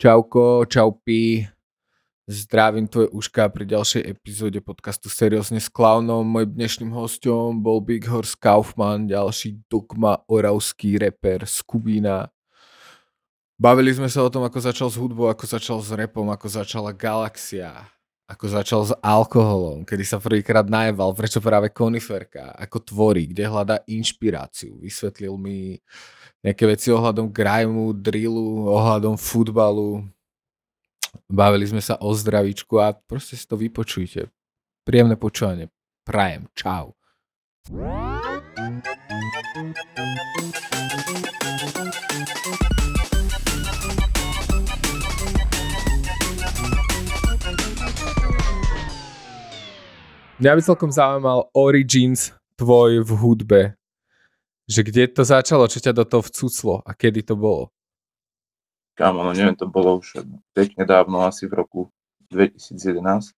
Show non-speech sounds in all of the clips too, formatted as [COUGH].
Čauko, čau pi. Zdravím tvoje uška pri ďalšej epizóde podcastu Seriózne s klaunom. Mojím dnešným hostom bol Big Horse Kaufman, ďalší dogma oravský reper z Kubína. Bavili sme sa o tom, ako začal s hudbou, ako začal s repom, ako začala Galaxia, ako začal s alkoholom, kedy sa prvýkrát najeval, prečo práve koniferka, ako tvorí, kde hľadá inšpiráciu. Vysvetlil mi nejaké veci ohľadom grajmu, drillu, ohľadom futbalu. Bavili sme sa o zdravíčku a proste si to vypočujte. Príjemné počúvanie. Prajem. Čau. Mňa by celkom zaujímal origins tvoj v hudbe že kde to začalo, čo ťa do toho vcuclo a kedy to bolo? Kámo, no neviem, to bolo už pekne dávno, asi v roku 2011.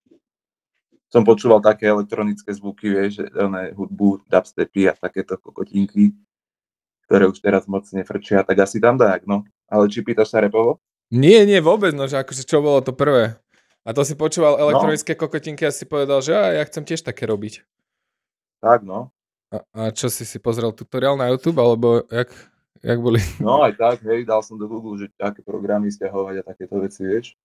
Som počúval také elektronické zvuky, vieš, že ne, hudbu, dubstepy a takéto kokotinky, ktoré už teraz moc nefrčia, tak asi tam dajak, no. Ale či pýtaš sa repovo? Nie, nie, vôbec, no, že akože čo bolo to prvé? A to si počúval no. elektronické no. kokotinky a si povedal, že ja, ja chcem tiež také robiť. Tak, no. A, a čo si si pozrel tutoriál na YouTube, alebo jak, jak boli? No aj tak, hej, dal som do Google, že aké programy stiahovať a takéto veci, vieš.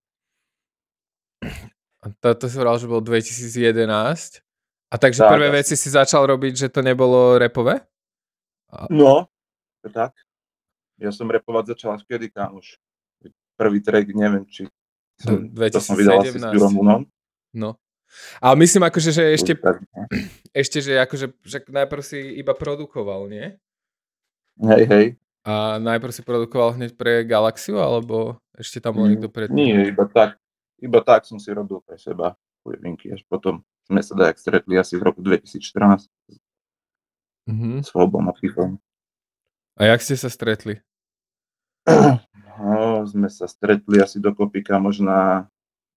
A to, to si hovoril, že bolo 2011. A takže tak, prvé veci si začal robiť, že to nebolo repové? A... No, tak. Ja som repovať začal až kedy, už. Prvý track, neviem, či som, 2017. to som vydal asi s No. Ale myslím akože, že ešte, ešte, že akože, že najprv si iba produkoval, nie? Hej, hej. A najprv si produkoval hneď pre Galaxiu, alebo ešte tam bol mm, niekto predtým? Nie, iba tak. Iba tak som si robil pre seba pojedinky, až potom sme sa dajak stretli asi v roku 2014 mm-hmm. s Fobom a Fifom. A jak ste sa stretli? No, sme sa stretli asi do kopika možná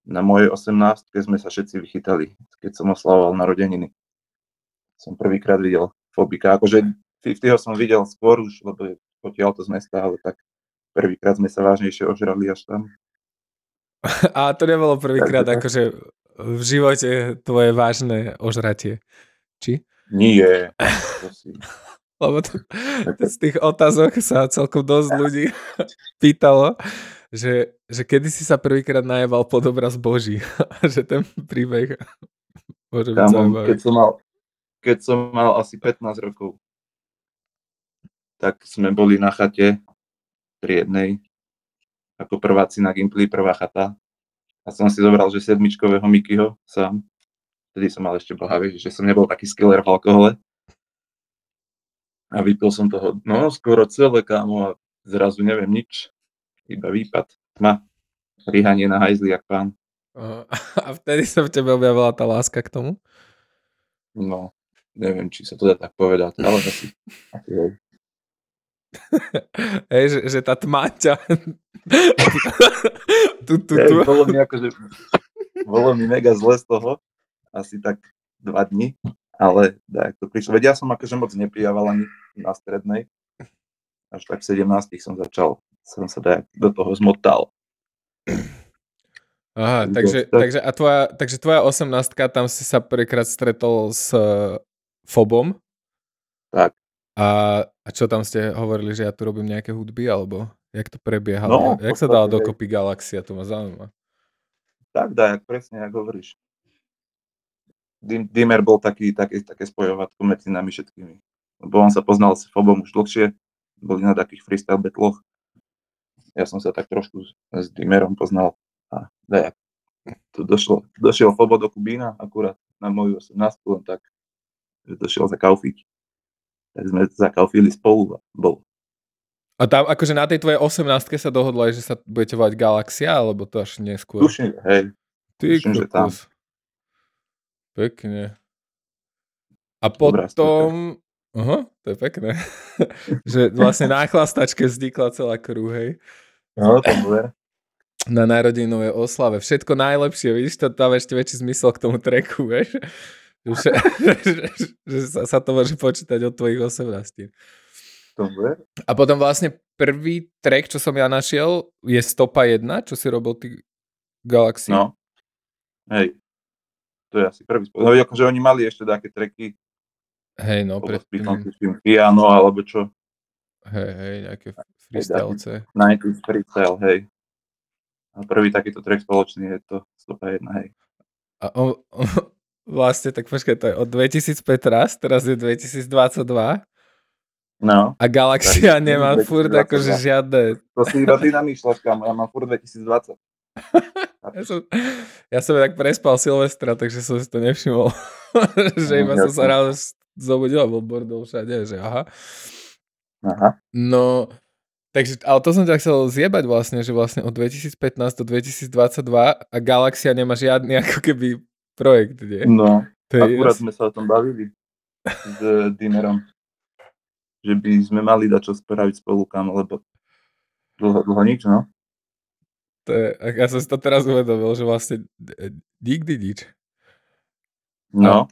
na mojej 18 sme sa všetci vychytali, keď som oslavoval narodeniny. Som prvýkrát videl Fobika. Akože 50 som videl skôr už, lebo je potiaľ to z mesta, ale tak prvýkrát sme sa vážnejšie ožrali až tam. [LAUGHS] A to nebolo prvýkrát akože v živote tvoje vážne ožratie, či? Nie. [LAUGHS] Lebo to, to z tých otázok sa celkom dosť [LAUGHS] ľudí pýtalo, že, že kedy si sa prvýkrát najeval pod obraz Boží. [LAUGHS] že ten príbeh [LAUGHS] môže byť zaujímavý. Keď som, mal, keď som mal asi 15 rokov, tak sme boli na chate pri jednej, ako prváci na Gimply, prvá chata. A som si zobral, že sedmičkového Mikyho sám. Vtedy som mal ešte boha, vieš, že som nebol taký skiller v alkohole. A vypil som toho, no skoro celé, kámo, a zrazu neviem nič iba výpad, tma, rýhanie na hajzli, jak pán. [LAUGHS] A vtedy sa v tebe objavila tá láska k tomu? No, neviem, či sa to dá tak povedať, ale [LAUGHS] asi, asi hej. [LAUGHS] Hej, že, že tá tma ťa... tu, tu, tu. Hej, bolo mi akože, bolo mi mega zle z toho, asi tak dva dni, ale tak to prišlo. Veď ja som akože moc neprijával ani na strednej, až tak v 17 som začal som sa tak do toho zmotal. Aha, takže, takže, a tvoja, takže tvoja 18 tam si sa prvýkrát stretol s uh, Fobom? Tak. A, a čo tam ste hovorili, že ja tu robím nejaké hudby, alebo jak to prebiehalo? No, jak sa dala dokopy Galaxia, to ma zaujíma. Tak dá, jak presne, jak hovoríš. Dimmer bol taký, také, také spojovatko medzi nami všetkými. Lebo on sa poznal s Fobom už dlhšie, boli na takých freestyle battloch ja som sa tak trošku s Dimerom poznal a dajak. Tu došlo, došiel Fobo do Kubína akurát na moju 18 len tak, že došiel za kaufiť. Tak sme zakaufili spolu a bol. A tam akože na tej tvojej 18 sa dohodlo aj, že sa budete volať Galaxia, alebo to až neskôr? Tuším, hej. Ty Tuším, že tam. Pekne. A potom... Aha, to je pekné. [LAUGHS] že vlastne na chlastačke vznikla celá krú, hej. No, to bude. Na narodeninovej oslave. Všetko najlepšie, vidíš, to dáva ešte väčší zmysel k tomu treku, [LAUGHS] vieš? Že, že, [LAUGHS] že, že sa, sa to môže počítať od tvojich 18. To bude. A potom vlastne prvý track, čo som ja našiel, je stopa 1, čo si robil ty Galaxy. No. Hej. To je asi prvý spôsob. No, akože oni mali ešte také tracky, Hej, no, pred pred tým piano, alebo čo. Hej, hej, nejaké freestylece. 90s freestyle, hej. A prvý takýto track spoločný je to stopa 1, hej. A on, on, [LAUGHS] vlastne, tak počkaj, to je od 2005 raz, teraz je 2022 No. a Galaxia nemá 2022. furt akože žiadne... To si iba ty namýšľaš, kamo, ja mám furt 2020. [LAUGHS] Ja som, ja som tak prespal Silvestra, takže som si to nevšimol. [LAUGHS] že No, iba som sa ráno zobudil a bol bordel všade, že aha. Aha. No, takže, ale to som ťa chcel zjebať vlastne, že vlastne od 2015 do 2022 a Galaxia nemá žiadny [LAUGHS] ako keby projekt, nie? No, To je akurát jas- sme sa o tom bavili s Dimerom. Že by sme mali dať čo spraviť spolu, kamo, lebo dlho, dlho nič, no. to je, a ja som si to teraz uvedomil, že vlastne e, nikdy nič. No.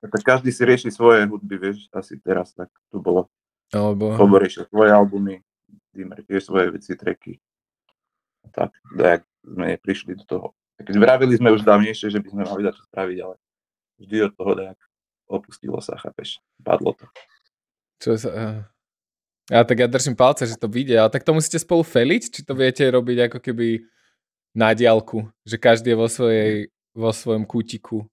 Tak každý si rieši svoje hudby, vieš, asi teraz tak to bolo. Alebo... Kobo riešil svoje albumy, Dimer tiež svoje veci, treky. Tak, tak sme prišli do toho. Keď vravili sme už dávnejšie, že by sme mali dať čo spraviť, ale vždy od toho tak opustilo sa, chápeš, padlo to. Čo sa... Ja tak ja držím palce, že to vyjde, ale tak to musíte spolu feliť, či to viete robiť ako keby na diálku, že každý je vo, svojej, vo svojom kútiku.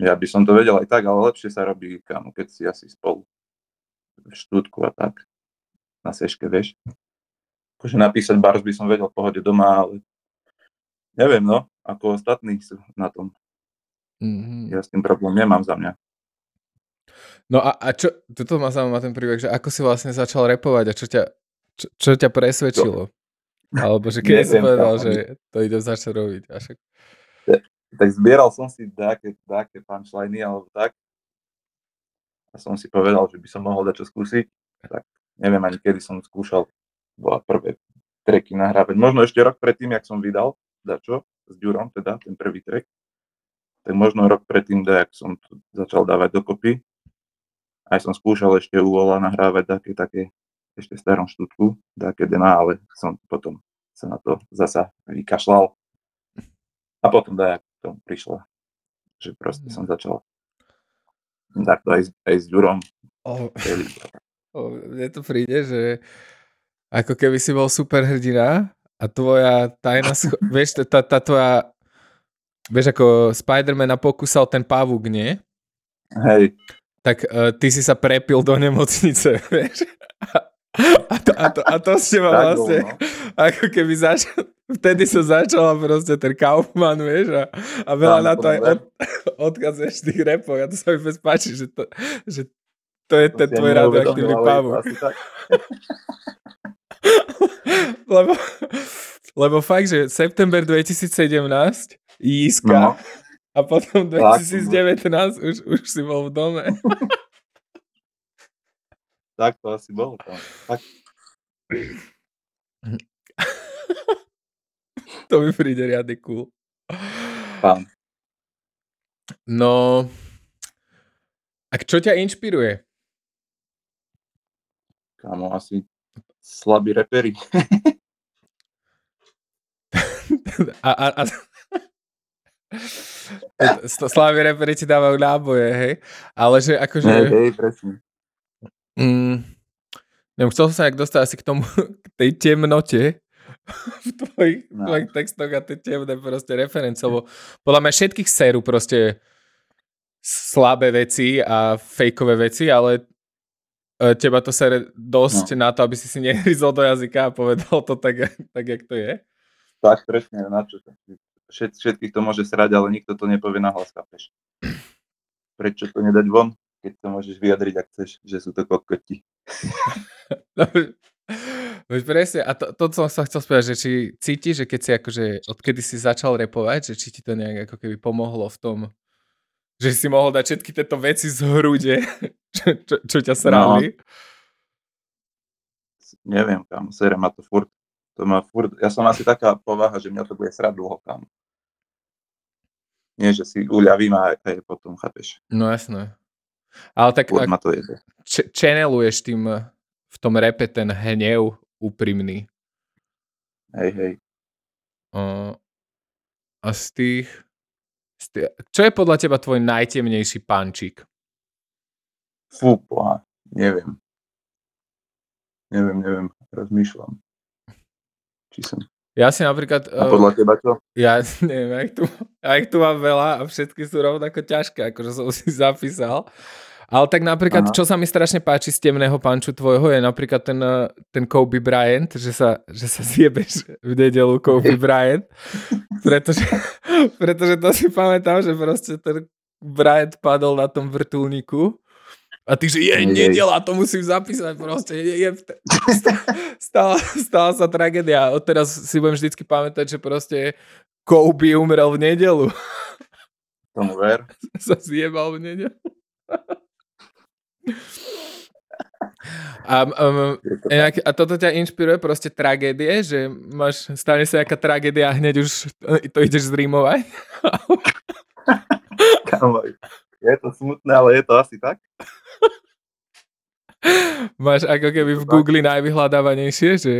Ja by som to vedel aj tak, ale lepšie sa robí, kámo, keď si asi spolu v štúdku a tak, na seške, vieš. Akože napísať bars by som vedel v pohode doma, ale neviem, no, ako ostatní sú na tom. Mm-hmm. Ja s tým problém nemám za mňa. No a, a čo, toto ma zaujíma ten príbeh, že ako si vlastne začal repovať a čo ťa, čo, čo ťa presvedčilo? Alebo že [LAUGHS] keď si Neviem, povedal, kámo. že to idem začať robiť. A však, Tak zbieral som si také, také punchliny alebo tak. A som si povedal, že by som mohol dať čo skúsiť. Tak neviem ani kedy som skúšal. Bola prvé treky nahrávať. Možno ešte rok predtým, jak som vydal dačo s Ďurom, teda ten prvý track. Tak možno rok predtým, da, jak som to začal dávať dokopy. Aj som skúšal ešte u Ola nahrávať také, také ešte starom štúdku, také dema, ale som potom sa na to zasa vykašľal. A potom da, jak to prišlo, že proste som začal takto aj, aj s Ďurom. oh, [LAUGHS] oh, mne to príde, že ako keby si bol superhrdina a tvoja tajná scho- [LAUGHS] vieš, tá, tá tvoja vieš, ako Spider-Man pokúsal ten pavúk, nie? Hej, tak uh, ty si sa prepil do nemocnice, [LAUGHS] vieš. A to, a to, a to s teba tak bol, vlastne, no. ako keby začal, vtedy sa začala proste ten Kaufman, vieš, a, a veľa Tam na to aj od, [LAUGHS] odkazuješ tých repov, a to sa mi fest páči, že to, že to je To ten tvoj radioaktívny pavúk. [LAUGHS] lebo, lebo fakt, že september 2017, Jíska, No, a potom Tak, 2019 už, už si bol v dome. tak to asi bolo. Tak, [LAUGHS] To mi príde riadne cool. pán. No, a čo ťa inšpiruje? Kámo, asi slabí reperi. [LAUGHS] A, a, a... Slávy reperi ti dávajú náboje, hej? Ale že akože... Hej, hej, presne. Mm, neviem, chcel som sa nejak dostať asi k tomu, [LAUGHS] k tej temnote [LAUGHS] v tvojich, No. tvojich textoch a tie temné proste referencie, lebo podľa mňa všetkých séru proste slabé veci a fejkové veci, ale e, teba to sere dosť no. na to, aby si si [LAUGHS] nehryzol do jazyka a povedal to tak, tak jak to je. Tak, presne, na čo. Všet, všetkých to môže srať, ale nikto to nepovie na hlas, chápeš. Prečo to nedať von, keď to môžeš vyjadriť, ak chceš, že sú to kokoti. [LAUGHS] No, veď presne, a to, to som sa chcel spýtať, že či cítiš, že keď si akože, odkedy si začal repovať, že či ti to nejak ako keby pomohlo v tom, že si mohol dať všetky tieto veci z hrude, [LAUGHS] čo, čo, čo ťa srali. Neviem, kam, sere ma to furt. To má furt, ja som asi taká povaha, že mňa to bude srať dlho, kam. Nie, že si uľavím a aj potom, chápeš. No jasné. Ale tak ak, ma to jede. č- channeluješ tým v tom repe ten hnev úprimný. Hej, hej. Uh, a z tých, z tých... Čo je podľa teba tvoj najtemnejší pančík? Fú, poha, neviem. Neviem, neviem, rozmýšľam. Či som... Ja si napríklad... A podľa teba čo? Ja [LAUGHS] neviem, ich, tu, ich tu mám veľa a všetky sú rovnako ťažké, akože som si zapísal. Ale tak napríklad, Aha. čo sa mi strašne páči z temného panču tvojho, je napríklad ten, eh, ten Kobe Bryant, že sa, že sa zjebeš v nedelu Kobe [LAUGHS] Bryant, pretože, pretože to si pamätám, že proste ten Bryant padol na tom vrtulníku a ty, že je, nedela, to musím zapísať proste. Je, je, stala, stala sa tragédia. Odteraz si budem vždycky pamätať, že proste Kobe umrel v nedelu. Tomu ver. [LAUGHS] sa zjebal v nedelu. A, um, inak, a toto ťa inšpiruje proste tragédie, že máš, stane sa nejaká tragédia a hneď už to ideš zrímovať? je to smutné, ale je to asi tak. Máš ako keby v Google najvyhľadávanejšie, že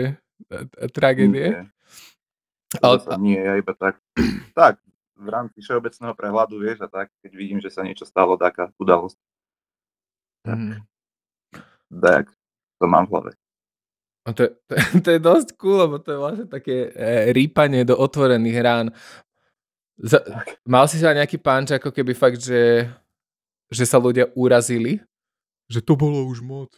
tragédie? Nie. Ale... Nie, ja iba tak. Tak, v rámci všeobecného prehľadu, vieš, a tak, keď vidím, že sa niečo stalo, taká udalosť, mm. tak to mám v hlave. A to, [LAUGHS] to, to je dosť cool, lebo to je vlastne také e, rýpanie do otvorených rán. Za, mal si sa nejaký pánč, ako keby fakt, že, že sa ľudia urazili? Že to bolo už moc.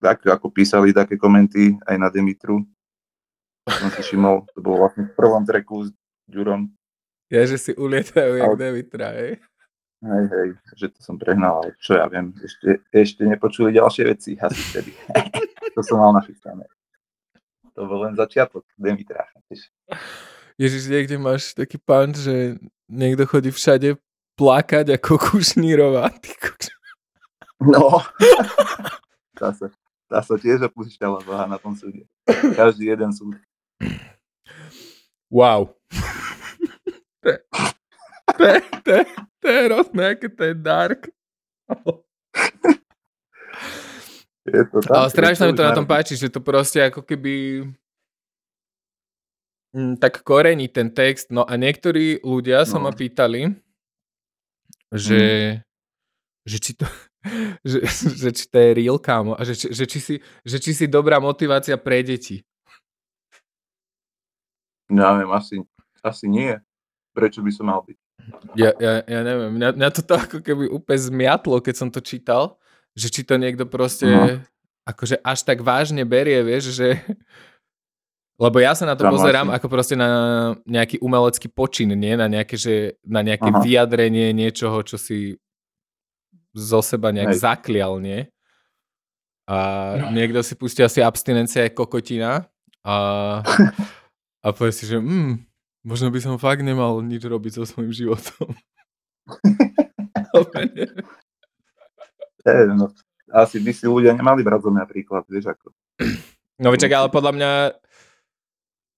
Tak, ako písali také komenty aj na Demitru. Som si všimol, to bolo vlastne v prvom treku s Ďurom. Ja, že si ulietajú jak Demitra, hej? Hej, hej, že to som prehnal, ale čo ja viem, ešte, ešte nepočuli ďalšie veci, asi vtedy. [LAUGHS] to som mal nachystané. To bol len začiatok Demitra. Ježiš, niekde máš taký pán, že niekto chodí všade plakať ako Kušnírová. No, [LAUGHS] tá sa, tá sa tiež opúšťala boha na tom súde. Každý jeden súd. Wow. [LAUGHS] to, je, to, je, to je hrozné, aké to je dark. Je to tak, Ale strašne mi to na tom páči, že to proste ako keby mm, tak korení ten text. No a niektorí ľudia no. sa ma pýtali, že, mm. že či to, [LAUGHS] že, že či to je real, kámo, a že, že, či si, že či si dobrá motivácia pre deti. Neviem, asi, asi nie. Prečo by som mal byť? Ja, ja, ja neviem, mňa, mňa to ako keby úplne zmiatlo, keď som to čítal, že či to niekto proste no. akože až tak vážne berie, vieš, že [LAUGHS] lebo ja sa na to Tam pozerám asi. ako proste na nejaký umelecký počin, nie na nejaké, že, na nejaké Aha. vyjadrenie niečoho, čo si zo seba nejak Hej. zaklial, nie? A no. niekto si pustí asi abstinencia je kokotina a, [LAUGHS] a povie si, že mm, Možno by som fakt nemal nič robiť so svojím životom. [LAUGHS] e, no, asi by si ľudia nemali brať zo mňa príklad, vieš ako. No vyčak, ale podľa mňa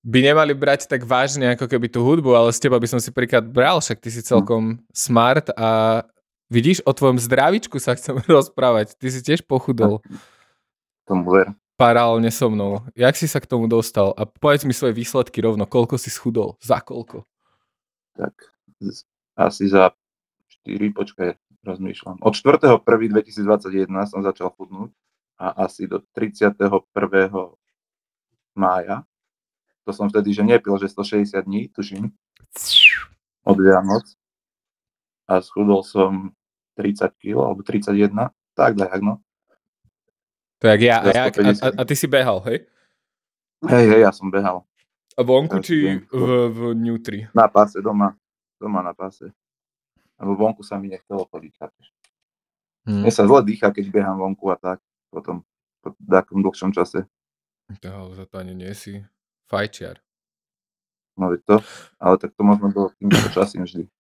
by nemali brať tak vážne ako keby tú hudbu, ale z teba by som si príklad bral, však ty si celkom hm. smart a vidíš, o tvojom zdravičku sa chcem [LAUGHS] rozprávať. Ty si tiež pochudol. Tomu ver paralelne so mnou. Jak si sa k tomu dostal? A povedz mi svoje výsledky rovno. Koľko si schudol? Za koľko? Tak asi za 4, počkaj, rozmýšľam. Od 4.1.2021 som začal chudnúť a asi do 31. mája. To som vtedy, že nepil, že 160 dní, tuším, od Vianoc. A schudol som 30 kg, alebo 31, tak tak, no. To jak ja. A, jak, a, a, a ty si behal, hej? Hej, hej, ja som behal. A vonku či v, v Nutri? Na páse, doma. Doma na páse. Lebo vonku sa mi nechcelo chodiť. Hmm. Mne sa zle dýcha, keď behám vonku a tak. Potom po takom dlhšom čase. To, za to ani nie si fajčiar. No to, ale tak to možno bolo týmto časím vždy.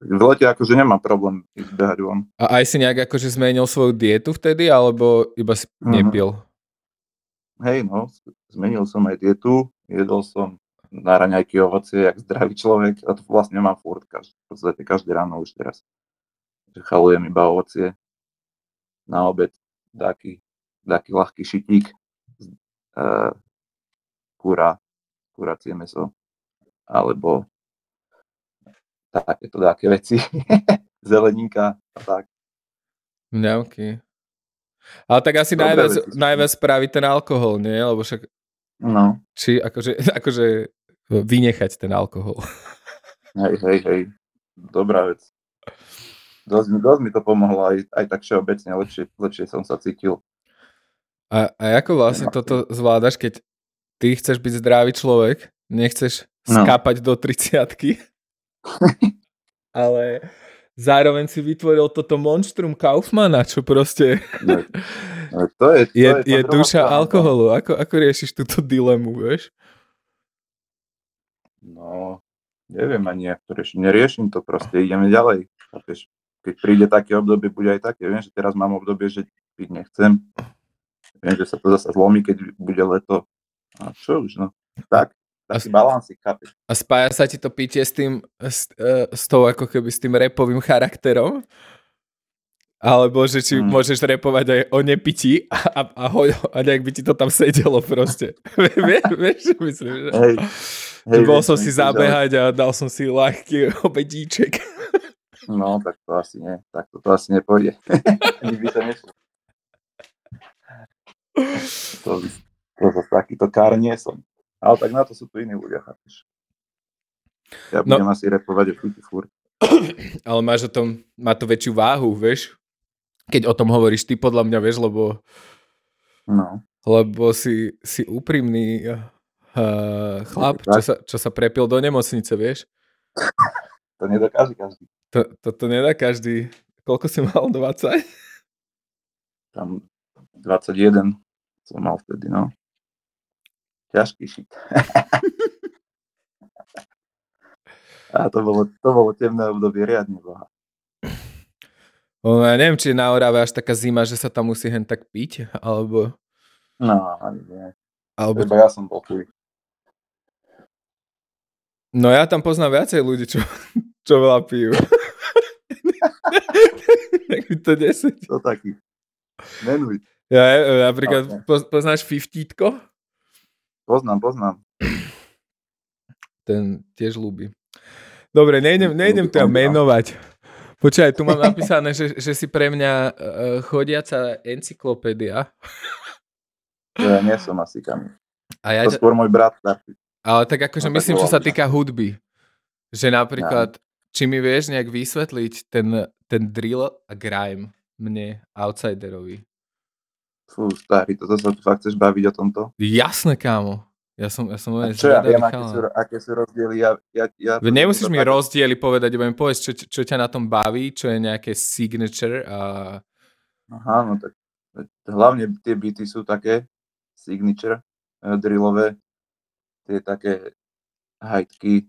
V lete akože nemám problém ísť behať von. A aj si nejak akože zmenil svoju dietu vtedy, alebo iba si uh-huh. nepil? Hej, no, zmenil som aj dietu, jedol som na raňajky ovocie, jak zdravý človek, a to vlastne mám furt, každý, v podstate každé ráno už teraz. Že chalujem iba ovocie, na obed, dáky, taký ľahký šitík, uh, kura, kuracie meso, alebo takéto také veci, [LAUGHS] zeleninka a tak. Mňamky. Ale tak asi najviac, veci najviac spraví ten alkohol, nie? Lebo však, No, či akože, [LAUGHS] akože vynechať ten alkohol. hej, hej, hej, dobrá vec. Dosť, dosť mi to pomohlo aj, aj tak všeobecne, lepšie, lepšie som sa cítil. A, a ako vlastne Nemá toto zvládaš, keď ty chceš byť zdravý človek, nechceš No. skápať do 30 [LAUGHS] ale zároveň si vytvoril toto monštrum Kaufmana, čo proste No, no, to je, to [LAUGHS] je, je, je duša strana, alkoholu. Ako, ako riešiš túto dilemu, vieš? No, neviem ani, jak to riešim. Neriešim to proste, ideme ďalej. Keď príde také obdobie, bude aj také. Viem, že teraz mám obdobie, že piť nechcem. Viem, že sa to zase zlomí, keď bude leto. A čo už, no. Tak, taký balansik, chápeš? A spája sa ti to pitie s tým, s, uh, s tou ako keby s tým repovým charakterom? Alebo že či Mm. môžeš repovať aj o nepití a, a, a, ho, a nejak by ti to tam sedelo proste. [LAUGHS] Vie- Vieš, myslím, že... Hej, Že bol som si zabehať a dal som si ľahký obedíček. [LAUGHS] No, tak to asi nie. Tak to, to asi nepôjde. [LAUGHS] By to nešlo. To, to zase takýto kár nie som. Ale tak na to sú tu iní ľudia, chápeš? Ja No. budem asi repovať o chuti furt. [CLEARS THROAT] Ale máš o tom, má to väčšiu váhu, vieš? Keď o tom hovoríš ty podľa mňa, vieš, lebo, No, lebo si, si úprimný uh, chlap, čo sa, čo sa prepil do nemocnice, vieš? [LAUGHS] to nedokáže každý. To, to, to nedá každý. Koľko si mal? 20? Tam 21 som mal vtedy, no. Ťažký šit. [LAUGHS] A to bolo, to bolo temné obdobie riadne boha. No, ja neviem, či je na Orave až taká zima, že sa tam musí hen tak piť, alebo... No, ani nie. alebo Lebo ja som bol chuj. no ja tam poznám viacej ľudí, čo, [LAUGHS] čo veľa pijú. tak mi to nesedí. To taký. Menuj. Ja, napríklad, Ok. poz, poznáš Fiftítko? Poznám, poznám. Ten tiež ľúbi. Dobre, nejdem, nejdem ťa Ondra. menovať. Počkaj, tu mám [LAUGHS] napísané, že, že si pre mňa uh, chodiaca encyklopédia. To ja nie som asi kam. A ja, To skôr môj brat ale tak akože No, myslím, čo sa týka hudby. Že napríklad, či mi vieš nejak vysvetliť ten, ten drill a grime mne, outsiderovi. Fú, starý, toto sa tu fakt chceš baviť o tomto? Jasné, kámo. Ja som, ja som úplne čo ja viem, aké sú, aké sú rozdiely? Ja, ja, ja Nemusíš mi tak- rozdiely povedať, mi povedz, čo, čo ťa na tom baví, čo je nejaké signature a Aha, no tak hlavne tie beaty sú také signature, eh, drillové, tie také hajtky,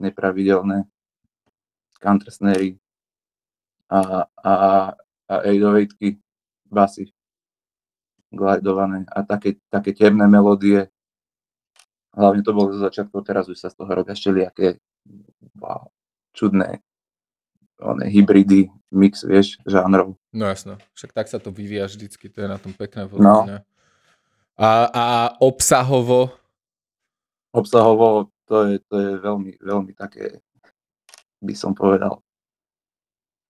nepravidelné, counter snary a, a, a 808 basy glidované a také, také temné melódie. Hlavne to bolo zo začiatku, teraz už sa z toho robia všelijaké wow, čudné one, hybridy, mix, vieš, žánrov. No jasno, však tak sa to vyvíja vždycky, to je na tom pekné podľa No. mňa. A, a obsahovo, Obsahovo to je, to je veľmi, veľmi také, by som povedal,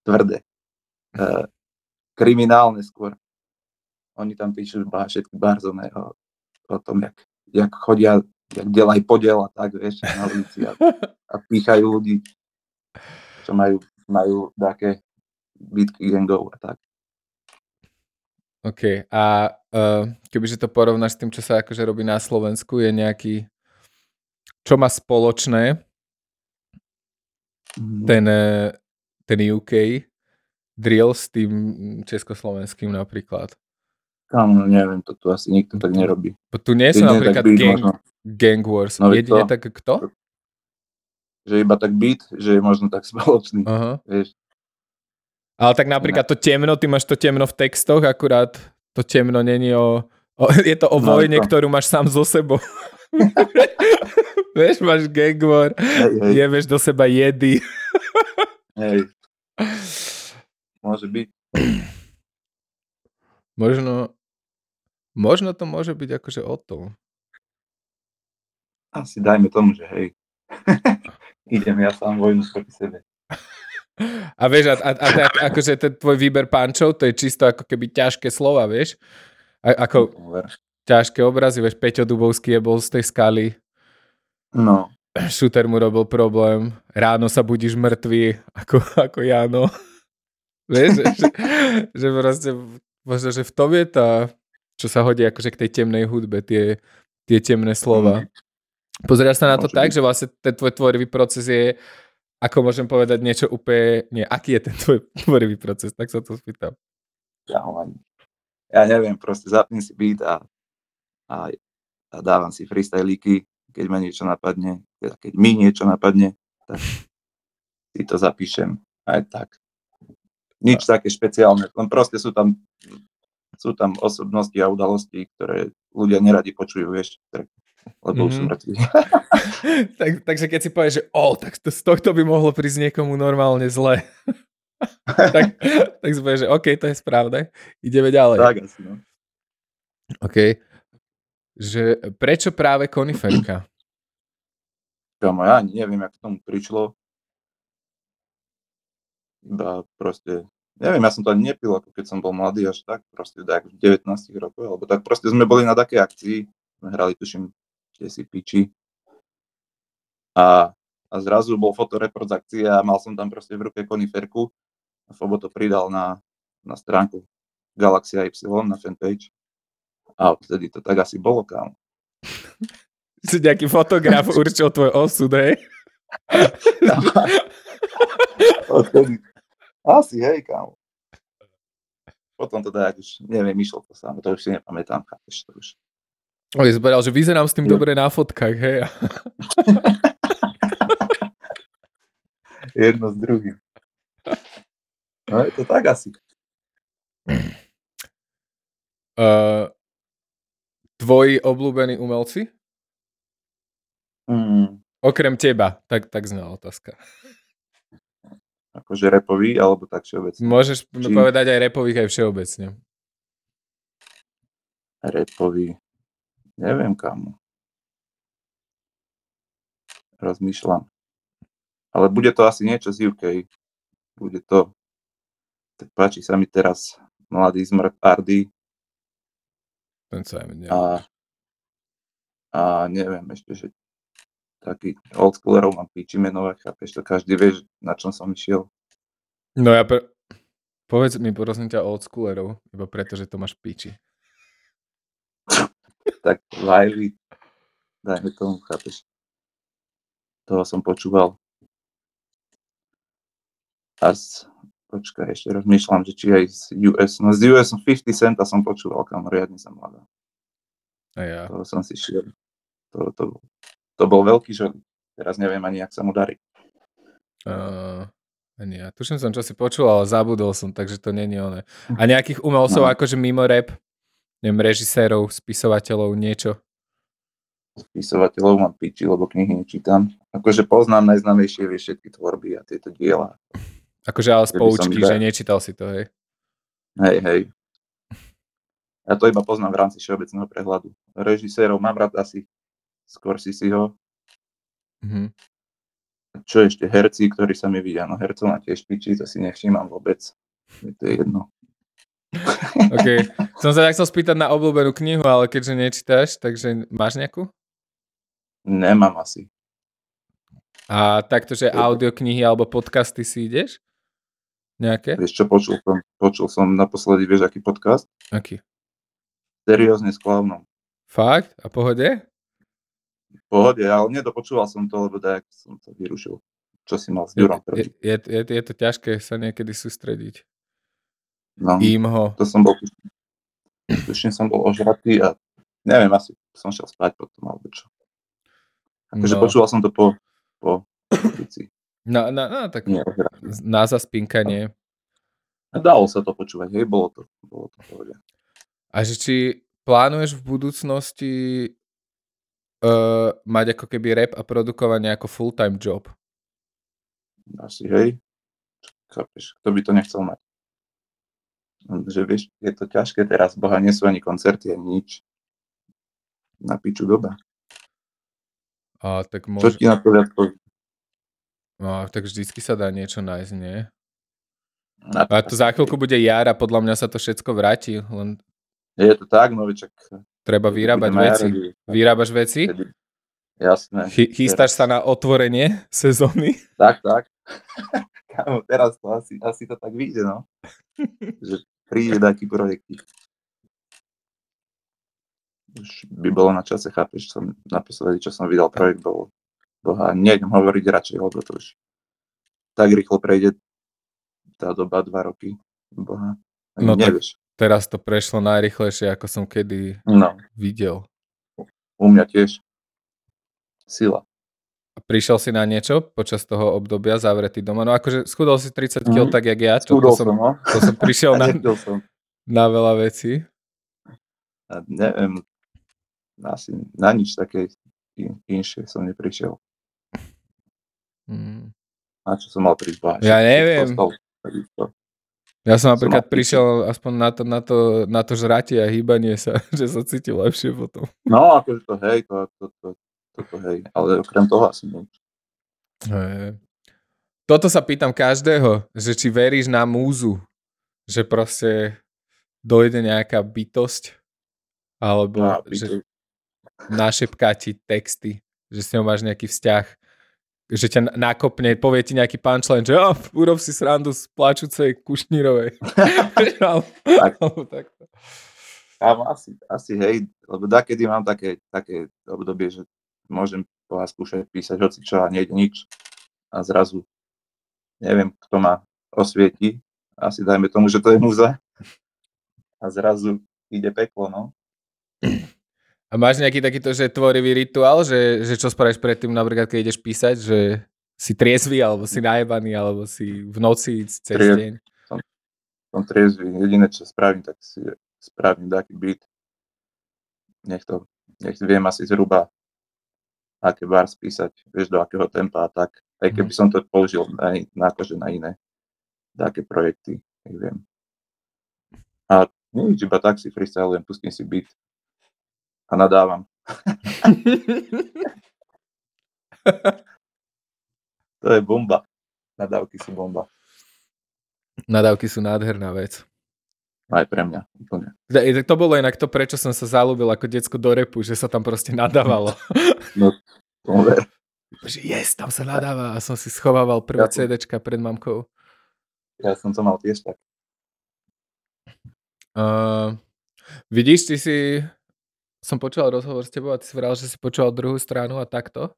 tvrdé. [LAUGHS] E, kriminálne skôr. Oni tam píšu ba, všetky barzone o, o tom, jak, jak chodia, jak delaj podiel a tak, vieš, na ulici a, a píchajú ľudí, čo majú, majú také bitky gangov a tak. OK. A uh, kebyže to porovnáš s tým, čo sa akože robí na Slovensku, je nejaký, čo má spoločné Mhm. ten, eh, ten UK drill s tým československým napríklad. Kámo, neviem, to tu asi nikto tak nerobí. Bo tu nie sú Jedine napríklad beat gang, možno, gang wars. No, Jedine to- tak kto? že iba tak beat, že je možno tak [LAUGHS] spoločný, Aha. vieš. Ale tak napríklad to temno, ty máš to temno v textoch, akurát to temno není o... o [LAUGHS] je to o No, vojne, to. ktorú máš sám so sebou. [LAUGHS] Vieš, máš gang war, jebeš do seba jedy. hej. Môže byť. [CLEARS THROAT] Možno, možno to môže byť akože o tom. Asi dajme tomu, že hej. [LAUGHS] Idem ja sám vojnu proti sebe. [LAUGHS] A vieš, a, a, a tak, akože ten tvoj výber pančov, to je čisto ako keby ťažké slova, vieš? A, ako ťažké obrazy, vieš, Peťo Dubovský je bol z tej skaly. No. [CLEARS THROAT] Šúter mu robil problém. Ráno sa budíš mŕtvý, ako, ako Jano. Vieš, že, že proste, možno, že v tom je tá, čo sa hodí akože k tej temnej hudbe, tie, tie temné slova. Mm. Sa na to tak, že vlastne ten tvoj tvorivý proces je ako môžem povedať niečo úplne, nie, aký je ten tvoj [LAUGHS] tvorivý proces, tak sa to spýtam. Ja, ja neviem, proste zapnem si beat a, a, a dávam si freestylíky, keď ma niečo napadne, teda keď mi niečo napadne, tak si to zapíšem aj tak. Nič také špeciálne, len proste sú tam, sú tam osobnosti a udalosti, ktoré ľudia neradi počujú, vieš, lebo mm-hmm. mhm. mŕtvi. [LAUGHS] tak, takže keď si povieš, že o, tak to, z tohto by mohlo prísť niekomu normálne zle. [LAUGHS] tak, [LAUGHS] tak si povieš, že OK, to je správne. Ideme ďalej. Tak asi, no. OK. Že prečo práve koniferka? Kamo, ja ani neviem, jak k tomu prišlo. Iba proste, neviem, ja som to ani nepil, ako keď som bol mladý až tak, proste tak v 19 rokoch, alebo tak proste sme boli na takej akcii, sme hrali, tuším, kde si piči. A, a zrazu bol fotoreport z akcie a mal som tam proste v ruke koniferku a Fobo to pridal na, na stránku Galaxia Y na fanpage. A vtedy to tak asi bolo, kam. [LAUGHS] Si nejaký fotograf určil tvoj osud, hej? [LAUGHS] [LAUGHS] Odtedy. Asi, hej, kámo. Potom to tak už, neviem, išlo to sám, to už si nepamätám, chápeš to už. Oj, zberal, že vyzerám s tým jo. dobre na fotkách, hej. [LAUGHS] Jedno s druhým. No je to tak asi. Uh, [CLEARS THROAT] tvoji obľúbení umelci? Mm. Okrem teba, tak, tak znala otázka. Akože repový, alebo tak všeobecne? Môžeš Či... povedať aj repových, aj všeobecne. Repový. Neviem kam. Rozmýšľam. Ale bude to asi niečo z UK. Bude to... Tak páči sa mi teraz mladý zmrt Ardy. Ten sa a, a neviem ešte, že taký old schoolerov mám píči menovať, chápeš to, každý vie, na čom som išiel. No ja pre... Povedz mi, porozumiem ťa old schoolerov, iba preto, že to máš píči [LAUGHS] tak Wiley, dajme tomu, chápeš. Toho som počúval. A z, počkaj, ešte rozmýšľam, že či aj z US, no z US 50 centa som počúval, kam riadne som mladá. A ja. To som si šiel. To, to, to bol veľký žod. Teraz neviem ani, jak sa mu darí. Uh, ani ja. Tuším som, čo si počul, ale zabudol som, takže to není ono. A nejakých umelcov no. akože mimo rap? neviem, režisérov, spisovateľov, niečo? Spisovateľov mám piči, lebo knihy nečítam. Akože poznám najznámejšie vieš, všetky tvorby a tieto diela. Akože ale z poučky, že nečítal si to, hej? Hej, hej. Ja to iba poznám v rámci všeobecného prehľadu. Režisérov mám rád asi skôr si si ho. Mm-hmm. Čo ešte herci, ktorí sa mi vidia, no hercov na tiež piči, to si nevšímam vôbec. Je to jedno. [LAUGHS] OK. Som sa tak chcel spýtať na obľúbenú knihu, ale keďže nečítaš, takže máš nejakú? Nemám asi. A takto, že audioknihy alebo podcasty si ideš? Nejaké? Vieš čo, počul som, počul som naposledy, vieš, aký podcast? Aký? Seriózne s klavnom. Fakt? A pohode? Pohode, ale nedopočúval som to, lebo tak som to vyrušil. Čo si mal s Durom je, je, je, je to ťažké sa niekedy sústrediť. No, Im ho. To som bol, tuším som bol ožratý a neviem, asi som šiel spať potom, alebo čo. Takže no. počúval som to po, po Na, na, na, tak Nie, na zaspinkanie. Dalo sa to počúvať, hej, bolo to, bolo to pohode. A že či plánuješ v budúcnosti uh, mať ako keby rap a produkovanie ako full-time job? Asi, hej. Chápeš, kto by to nechcel mať? že vieš, je to ťažké teraz, boha, nie sú ani koncerty, ani nič. Na piču doba. A tak Čo môže... ti na to viac? No, tak vždycky sa dá niečo nájsť, nie? A to za chvíľku bude jar a podľa mňa sa to všetko vráti, len Je to tak, no čak... treba vyrábať veci. jari, Vyrábaš veci? Jasné. Chy- chystáš sa na otvorenie [LAUGHS] sezóny? Tak, tak. [LAUGHS] Kámo, teraz to asi, asi to tak vyjde, no. Že príde taký projektík. Už by bolo na čase, chápeš, som naposledy, čo som videl projekt, bol boha, nejdem hovoriť radšej, lebo to už tak rýchlo prejde tá doba, dva roky, boha. No tak- nevieš. Teraz to prešlo najrychlejšie, ako som kedy No, videl. u mňa tiež. Sila. A prišiel si na niečo počas toho obdobia zavretý doma? No akože schudol si 30 kg Mhm. tak, jak ja. To, to, som, som, no. to som prišiel [LAUGHS] na, som. na veľa vecí. A neviem, asi na nič také in, inšie som neprišiel. Mm. Na čo som mal prísť? Ja neviem. stol, takisto. Ja som napríklad prišiel aspoň na to, na to, na to žratie a hýbanie sa, [LAUGHS] že sa cítil lepšie potom. No, akože to hej, to, to, to, to, to hej, ale okrem toho asi nič. Hej. Toto sa pýtam každého, že či veríš na múzu, že proste dojde nejaká bytosť, alebo No, že našepká ti texty, že s ňou máš nejaký vzťah, že ťa nakopne, povie ti nejaký punchline, že oh, urob si srandu z plačúcej kušnírovej. [LAUGHS] Tak. alebo takto. Áno, asi, asi hej, lebo dakedy mám také, také obdobie, že môžem po vás skúšať písať hoci čo a nejde nič. A zrazu neviem, kto ma osvieti. Asi dajme tomu, že to je muza. A zrazu ide peklo, no. A máš nejaký takýto, že tvorivý rituál, že, že čo spravíš predtým, napríklad, keď ideš písať, že si triezvy, alebo si najebaný, alebo si v noci cez Trie- deň. Som triezvy. Jediné, čo spravím, tak si spravím taký beat. Nech to, nech viem asi zhruba aké bar spísať, vieš do akého tempa a tak. Aj keby som to použil na, na, akože na iné také projekty, tak viem. A nič, iba tak si freestylujem, pustím si beat a nadávam. [LAUGHS] To je bomba. Nadávky sú bomba. Nadávky sú nádherná vec. Aj pre mňa, úplne. To bolo inak to, prečo som sa zalúbil ako decko do repu, že sa tam proste nadávalo. [LAUGHS] Tomu ver. že yes, tam sa nadáva a som si schovával prvé Ja CDčka pred mamkou. Ja som to mal tiež tak. Uh, vidíš, ty si... Som počúval rozhovor s tebou a ty si vral, že si počúval druhú stranu a takto.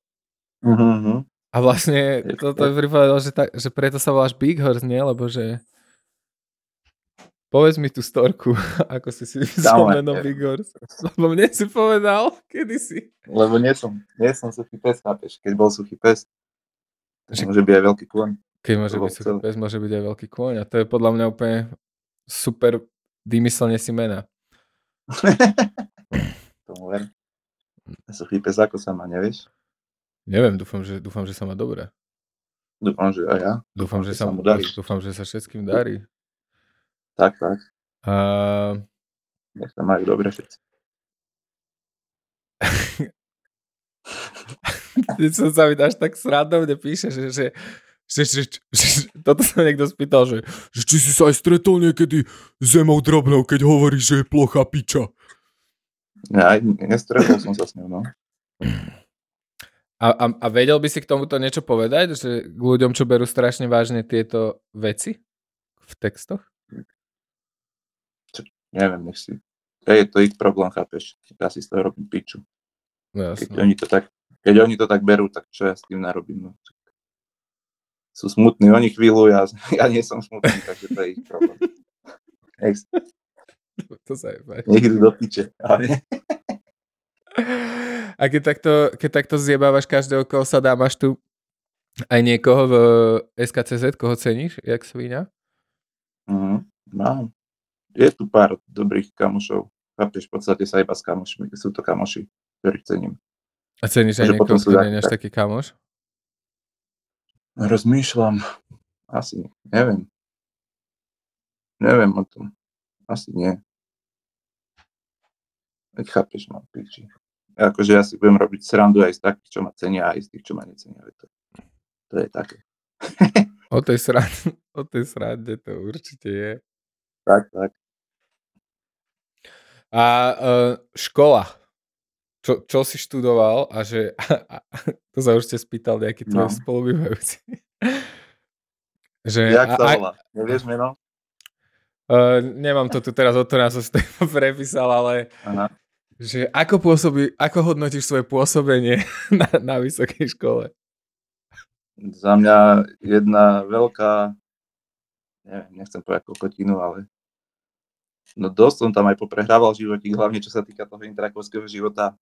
Uh-huh. A vlastne Je- toto pripadalo, že, tak, že preto sa voláš Big Horse, nie? Lebo že... Povedz mi tú storku, [LAUGHS] ako si si je. Big Horse. Lebo mne si povedal, kedy si. Lebo nie som, nie som suchý pes, chápeš? Keď bol suchý pes, Že- môže byť aj veľký kôň. Keď môže byť suchý pes, môže byť aj veľký kôň. A to je podľa mňa úplne super vymyslenie si mena. [LAUGHS] Tomu ver. Suchý pes, ako sa má, nevieš? Neviem, dúfam, že, dúfam, že sa má dobre. Dúfam, že aj ja. Dúfam, že sa, sa mu darí. dúfam, že sa všetkým darí. Tak, tak. A Nech sa majú dobre všetci. [LAUGHS] Teď som sa mi až tak srandovne píše, že, že, že, že, že, že toto sa niekto spýtal, že, že či si sa aj stretol niekedy s Emou Drobnou, keď hovoríš, že je plocha piča. Ja nestretol som sa s ňou, no. A, a, a vedel by si k tomuto niečo povedať, že k ľuďom, čo berú strašne vážne tieto veci v textoch? Neviem, nech si. To je to ich problém, chápeš? Ja si z toho robím piču. No Keď oni to tak, keď oni to tak berú, tak čo ja s tým narobím? No? Sú smutní, oni chvíľu, ja, [LAUGHS] ja nie som smutný, takže to je ich problém. [LAUGHS] [LAUGHS] To sa je idú do piče. [LAUGHS] A keď takto, keď takto zjebávaš každého, koho sa dá, máš tu aj niekoho v SKCZ, koho ceníš, jak svíňa? Mhm, mám. Je tu pár dobrých kamošov. Chápeš, v podstate sa iba s kamošmi, sú to kamoši, ktorých cením. A ceníš aj niekoho, kto nie tak- taký kamoš? Rozmýšľam. Asi, neviem. Neviem o tom. Asi nie. Veď chápeš, no, piči. Akože ja si budem robiť srandu aj z takých, čo ma cenia, aj z tých, čo ma necenia. To, to je také. [LAUGHS] o tej srande, o tej srande to určite je. Tak, tak. A uh, škola. Čo, čo si študoval a že a, a, to sa už ste spýtal nejaký tvoj no. spolubývajúci. [LAUGHS] že, Jak sa volá? Nevieš meno? Uh, nemám to tu teraz otvorené, som si to [LAUGHS] prepísal, ale Aha že ako, pôsobí, ako hodnotíš svoje pôsobenie [LAUGHS] na, na vysokej škole? Za mňa jedna veľká, neviem, nechcem povedať kokotinu, ale no dosť som tam aj poprehrával životík, hlavne čo sa týka toho intrakovského života.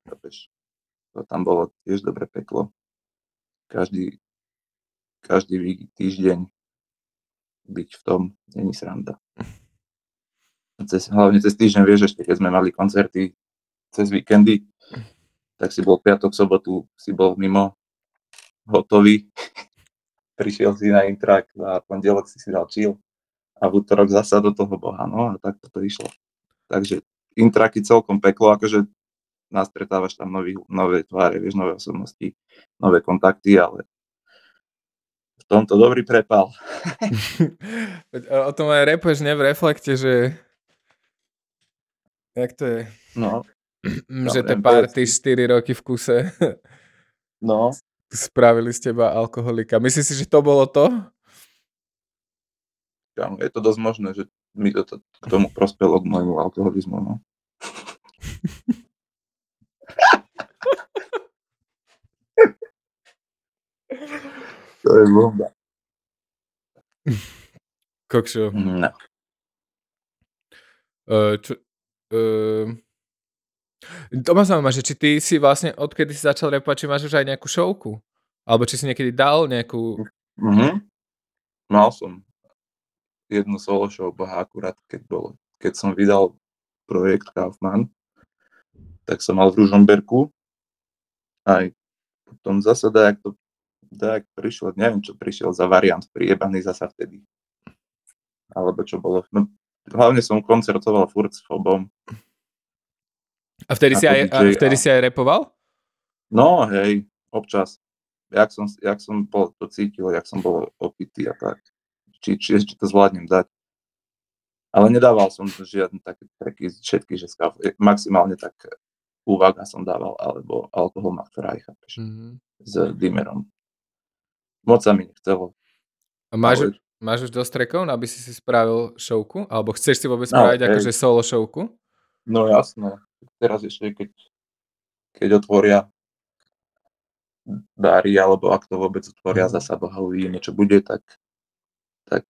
To tam bolo tiež dobre peklo. Každý, každý týždeň byť v tom, není sranda. [LAUGHS] Cez, hlavne cez týždeň, vieš, ešte keď sme mali koncerty cez víkendy, tak si bol piatok, sobotu, si bol mimo, hotový, [LAUGHS] prišiel si na intrak a pondelok si si dal chill a v útorok zasa do toho boha, no a tak to išlo. Takže intraky celkom peklo, akože nastretávaš tam nový, nové tváre, vieš, nové osobnosti, nové kontakty, ale v tomto dobrý prepal. [LAUGHS] o tom aj repuješ ne v reflekte, že jak to je? No, že tie party 4 roky v kuse no. spravili z teba alkoholika. Myslíš si, že to bolo to? Je to dosť možné, že mi to, to k tomu prospelo k môjmu alkoholizmu. No. to je bomba. Kokšo. No. Uh, čo, uh, to ma zaujíma, že či ty si vlastne, odkedy si začal repovať, či máš už aj nejakú showku? Alebo či si niekedy dal nejakú... Mm-hmm. Mal som jednu solo show, boha akurát, keď bolo, keď som vydal projekt Kaufman, tak som mal v Ružomberku aj potom zase dajak to dajak prišiel, neviem čo prišiel za variant priebaný zasa vtedy. Alebo čo bolo. No, hlavne som koncertoval furt s Fobom a vtedy, si aj, a vtedy si aj repoval? No, hej, občas. Jak som, jak som bol, to cítil, jak som bol opitý a tak. Či, či ešte to zvládnem dať. Ale nedával som žiadne také tracky, všetky, že skav, maximálne tak úvaga som dával, alebo alkohol na ktorá chápeš, mm-hmm. s dimerom. Moc sa mi nechcelo. A máš, ale... máš už dosť trackov, aby si si spravil showku? Alebo chceš si vôbec no, spraviť no, akože solo showku? No jasno teraz ešte, keď, keď otvoria dári, alebo ak to vôbec otvoria mhm. zasa Boha uvidíme, čo bude, tak, tak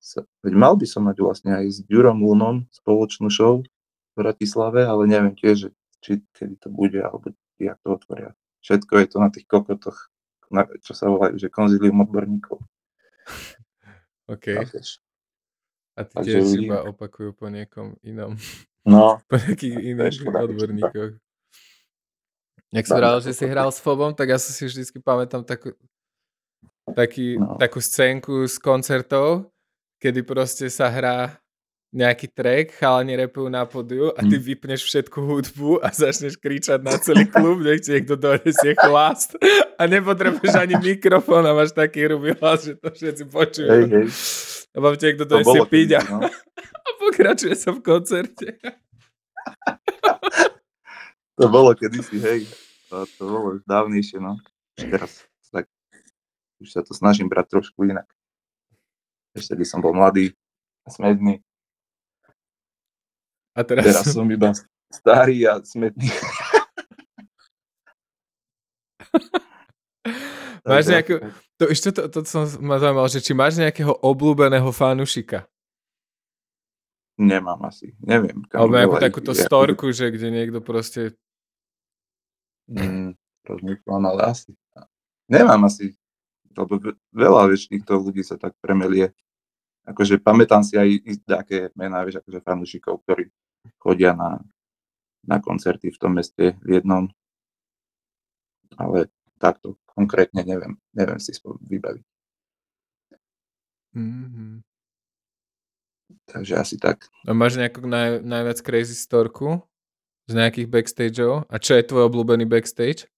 sa, veď mal by som mať vlastne aj s Ďurom Lunom spoločnú show v Bratislave, ale neviem tiež, či kedy to bude, alebo jak to otvoria. Všetko je to na tých kokotoch, na, čo sa volajú, že konzilium odborníkov. [LAUGHS] OK. A ty Takže tiež iba opakujú po niekom inom. [LAUGHS] No. [LAUGHS] Po nejakých iných odborníkoch. Jak si hral, že si hral s Fobom, tak ja si vždycky pamätám takú, taký, no. takú scénku z koncertov, kedy proste sa hrá nejaký track, chalani repujú na podiu a ty hm. vypneš všetku hudbu a začneš kričať na celý klub, nech ti niekto donesie chlast a nepotrebuješ ani mikrofón a máš taký hrubý hlas, že to všetci počujú. Hej, hej. A vám ti niekto donesie piť a, no. Pokračuje sa v koncerte. [LAUGHS] to bolo kedysi, hej. To, to bolo už dávnejšie, no. Už teraz tak, už sa to snažím brať trošku inak. Ešte keď som bol mladý a smedný, a teraz... teraz som iba starý a smetný. [LAUGHS] máš nejakú... To, ešte to, to, to som ma zaujímal, že či máš nejakého obľúbeného fanušika? Nemám asi, neviem. Alebo nejakú takúto ich, storku, že kde niekto proste... Mm, rozmýšľam, ale asi. Nemám asi, lebo veľa vieš, týchto ľudí sa tak premelie. Akože pamätám si aj také mená, vieš, akože fanúšikov, ktorí chodia na, na koncerty v tom meste v jednom. Ale takto konkrétne neviem, neviem si vybaviť. Mm-hmm. Takže asi tak. A máš nejakú naj, najviac crazy storku z nejakých backstageov? A čo je tvoj obľúbený backstage?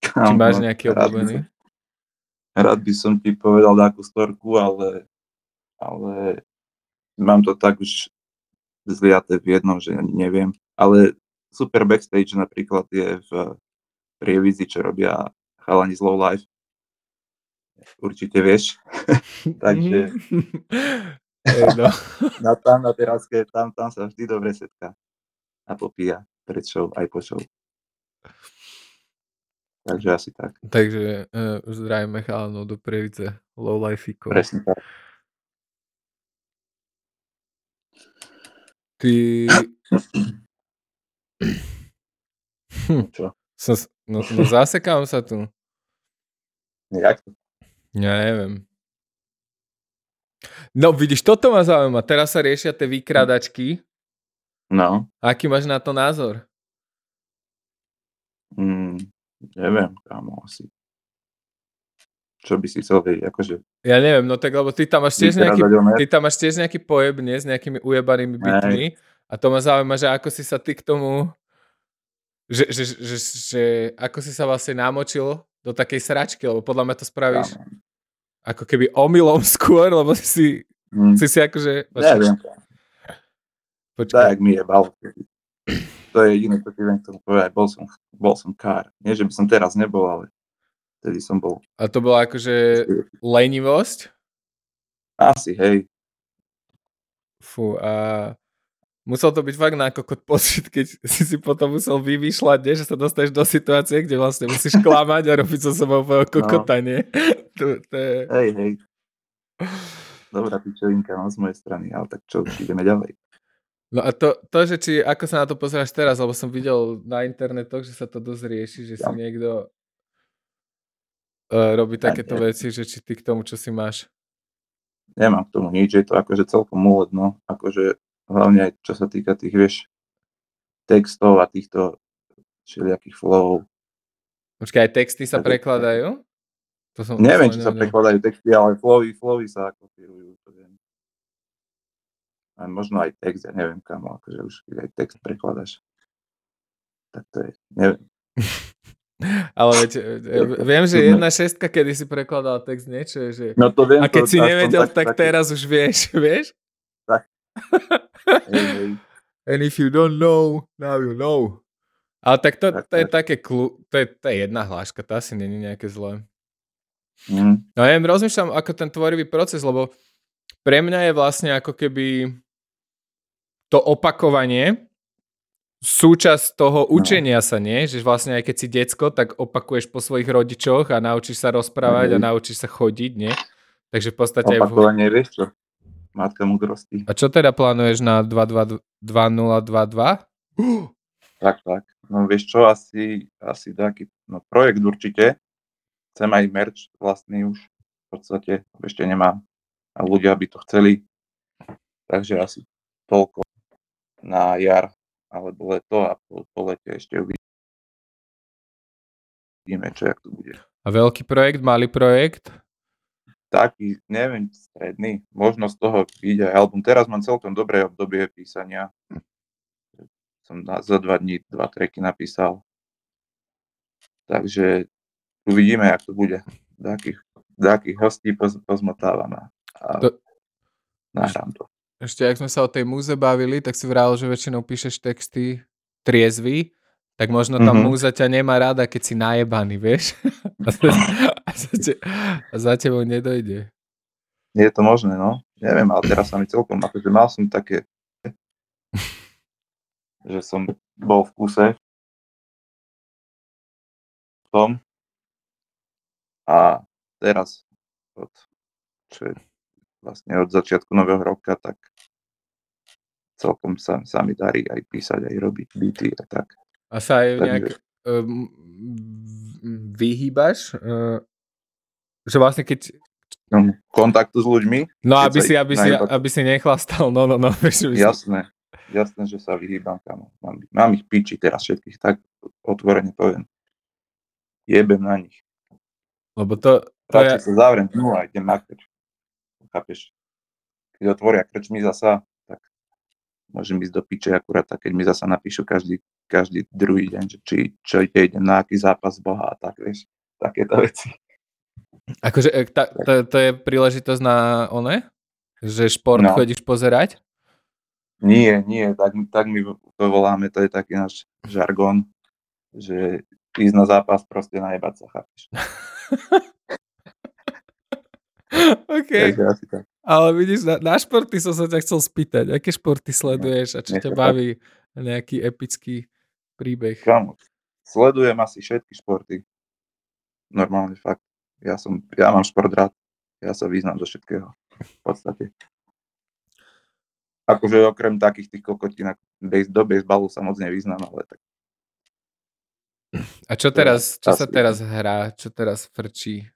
Či máš nejaký rád by obľúbený? som- Rád by som ti povedal takú storku, ale, ale mám to tak už zliaté v jednom, že ani neviem. Ale super backstage napríklad je v Prievidzi, čo robia chalani z Low Life. Určite vieš. [LAUGHS] [LAUGHS] Takže No. [LAUGHS] na, tam na teraske, tam, tam sa vždy dobre setká a popíja pred show, aj po show. Takže asi tak. Takže uh, zdravíme chalanov do Prievidze. Low life Presne tak. Ty... Hm, Čo? som, no, no zasekám sa tu. Jak to? Ja neviem. No vidíš, toto ma zaujíma. Teraz sa riešia tie vykradačky. No, Aký máš na to názor? mm, neviem, kámo, asi. Čo by si chcel vedieť, akože Ja neviem, no tak lebo ty tam máš tiež nejaký, ty tam máš tiež nejaký pojem, nie? S nejakými ujebanými bytmi. A to ma zaujíma, že ako si sa ty k tomu... Že, že, že, že, že ako si sa vlastne namočil do takej sračky, lebo podľa mňa to spravíš kámo. Ako keby omylom [LAUGHS] skôr, lebo si, Mm, si si akože... neviem, Počkaj. tak mi je bal. To je jediné, čo ti viem k tomu povedať. Bol som, bol som kár. Nie, že by som teraz nebol, ale vtedy som bol. A to bola akože lenivosť? Asi, hej. Fú, a musel to byť fakt na kokot pocit, keď si si potom musel vymýšľať, nie? že sa dostaneš do situácie, kde vlastne musíš klamať a robiť so sebou úplne kokota, nie? [LAUGHS] To, to je... Hej, hej. Dobrá pičovinka no, z mojej strany, ale tak čo, už ideme ďalej. No a to, to, že či, ako sa na to pozeráš teraz, lebo som videl na internetoch, že sa to dosť rieši, že si Ja. niekto uh, robí Ja takéto nie. veci, že či ty k tomu, čo si máš. Nemám k tomu nič, je to akože celkom múlet, no. Akože hlavne aj čo sa týka tých, vieš, textov a týchto všelijakých flowov. Počkaj, aj texty sa Tak- prekladajú? To som, Neviem, či sa prekladajú texty, ale flowy, flowy sa kopírujú. A možno aj text, ja neviem kam, akože už keď aj text prekladáš. Tak to je, neviem. [LAUGHS] Ale veď, e, e, viem, že jedna šestka, kedy si prekladal text niečo, že... No to viem. A keď to si nevedel, tak také- teraz už vieš, [LAUGHS] vieš? And if you don't know, now you know. Ale tak to, to je tak. také, klu, to, je, to je jedna hláška, to asi není nejaké zlé. Mm, No ja rozmýšľam ako ten tvorivý proces, lebo pre mňa je vlastne ako keby to opakovanie súčasť toho učenia sa, nie? Že vlastne aj keď si decko, tak opakuješ po svojich rodičoch a naučíš sa rozprávať a Mhm. naučíš sa chodiť, nie? Takže v podstate aj v, opakovanie, vieš čo? Matka múdrosti. A čo teda plánuješ na 2022? Tak, tak. No vieš čo, asi, asi taký no, projekt určite. Chcem aj merch vlastný už v podstate, ešte nemám. A ľudia by to chceli. Takže asi toľko na jar alebo leto a po, po lete ešte uvidíme, čo jak to bude. A veľký projekt, malý projekt? Taký, neviem, stredný. Možno z toho aj album. Teraz mám celkom dobré obdobie písania. Som na, za dva dní dva tracky napísal. Takže uvidíme, jak to bude. Do akých, do akých hostí poz, pozmotávam a, To- nahrám to. Ešte, ak sme sa o tej múze bavili, tak si vral, že väčšinou píšeš texty triezvy, tak možno tá Mhm. múza ťa nemá rada, keď si najebaný, vieš? [LAUGHS] Za, te, za tebou nedojde. Je to možné, no. Neviem, ale teraz sa mi celkom, akože mal som také, [LAUGHS] že som bol v kuse v tom a teraz od, čo je vlastne od začiatku nového roka, tak celkom sa, sa mi darí aj písať, aj robiť beaty a tak. A sa aj Takže- nejak um, vyhýbaš? Uh, že vlastne keď... Kontaktu s ľuďmi, No aby si, aby, si, aby si nechlastal, no, no, no. [LAUGHS] Vieš, aby si- jasné, jasné, že sa vyhýbam, kamo. Mám, mám ich piči teraz všetkých, tak otvorene poviem. Jebem na nich. Lebo to, to je, sa zavriem dnu a idem makať. Chápeš? keď otvoria krčmi zasa, tak môžem ísť do piče akurát, tak keď mi zasa napíšu každý, každý druhý deň, že či, čo ide, idem na aký zápas Boha a tak, vieš, takéto veci. Akože e, ta, to, to je príležitosť na one? Že šport no. chodíš pozerať? Nie, nie, tak, tak my to voláme, to je taký náš žargon, že ísť na zápas proste najebať sa, chápeš. [LAUGHS] OK. Ale vidíš, na, na športy som sa ťa chcel spýtať. Aké športy sleduješ a čo ťa baví nejaký epický príbeh? Kamu, sledujem asi všetky športy. Normálne fakt. Ja, som, ja mám šport rád. Ja sa význam zo všetkého. V podstate. Akože okrem takých tých kokotín, do baseballu sa moc nevyznam, ale tak. A čo teraz, čo sa teraz hrá? Čo teraz frčí?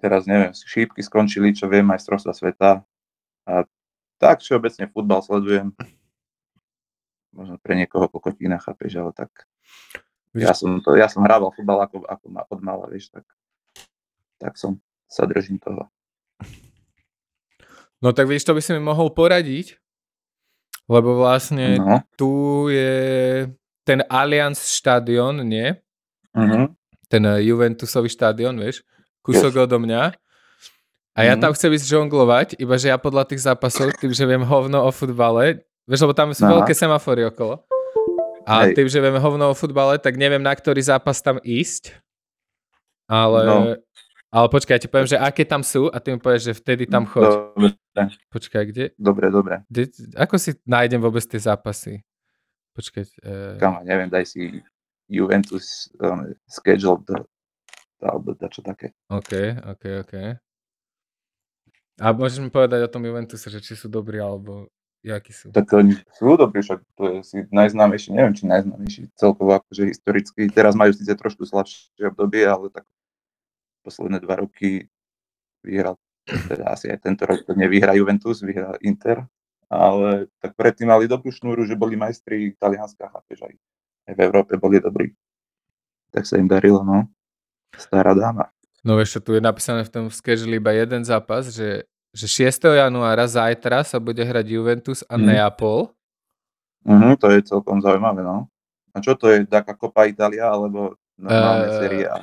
Teraz neviem, šípky skončili, čo viem, majstrovstva sveta. A tak všeobecne futbal sledujem. Možno pre niekoho kokotina, chápeš, ale tak ja som, to, ja som hrával futbal ako, ako ma od mala, vieš, tak, tak som sa držím toho. No tak vieš, to by si mi mohol poradiť, lebo vlastne no. tu je ten Allianz štadión, nie? Uh-huh. Ten Juventusový štadión, vieš? kúsok odo mňa. A ja mm. tam chcem ísť žonglovať, iba že ja podľa tých zápasov, tým, že viem hovno o futbale, vieš, lebo tam sú Aha. veľké semafory okolo. A Hej. tým, že viem hovno o futbale, tak neviem, na ktorý zápas tam ísť. Ale, no. Ale počkaj, ja ti poviem, že aké tam sú a ty mi povieš, že vtedy tam choď. Dobre. Počkaj, kde? Dobre, dobre. Kde, ako si nájdem vôbec tie zápasy? Počkaj. Uh... Kama, neviem, daj si Juventus um, schedule do alebo čo také. OK, OK, OK. A môžeš mi povedať o tom Juventuse, že či sú dobrí, alebo jakí sú? Tak oni sú dobrí, však to je si najznámejší, neviem, či najznámejší celkovo akože historicky. Teraz majú síce trošku slabšie obdobie, ale tak posledné dva roky vyhral, teda asi aj tento rok to nevyhrá Juventus, vyhrá Inter, ale tak predtým mali dobrú šnúru, že boli majstri Talianska, chápeš, aj, aj v Európe boli dobrí. Tak sa im darilo, no. Stará dáma. No ešte tu je napísané v tom schedule iba jeden zápas, že, že 6. januára zajtra sa bude hrať Juventus a mm. Neapol. Mhm, to je celkom zaujímavé, no. A čo to je, taká Copa Italia, alebo normálne uh, séria A?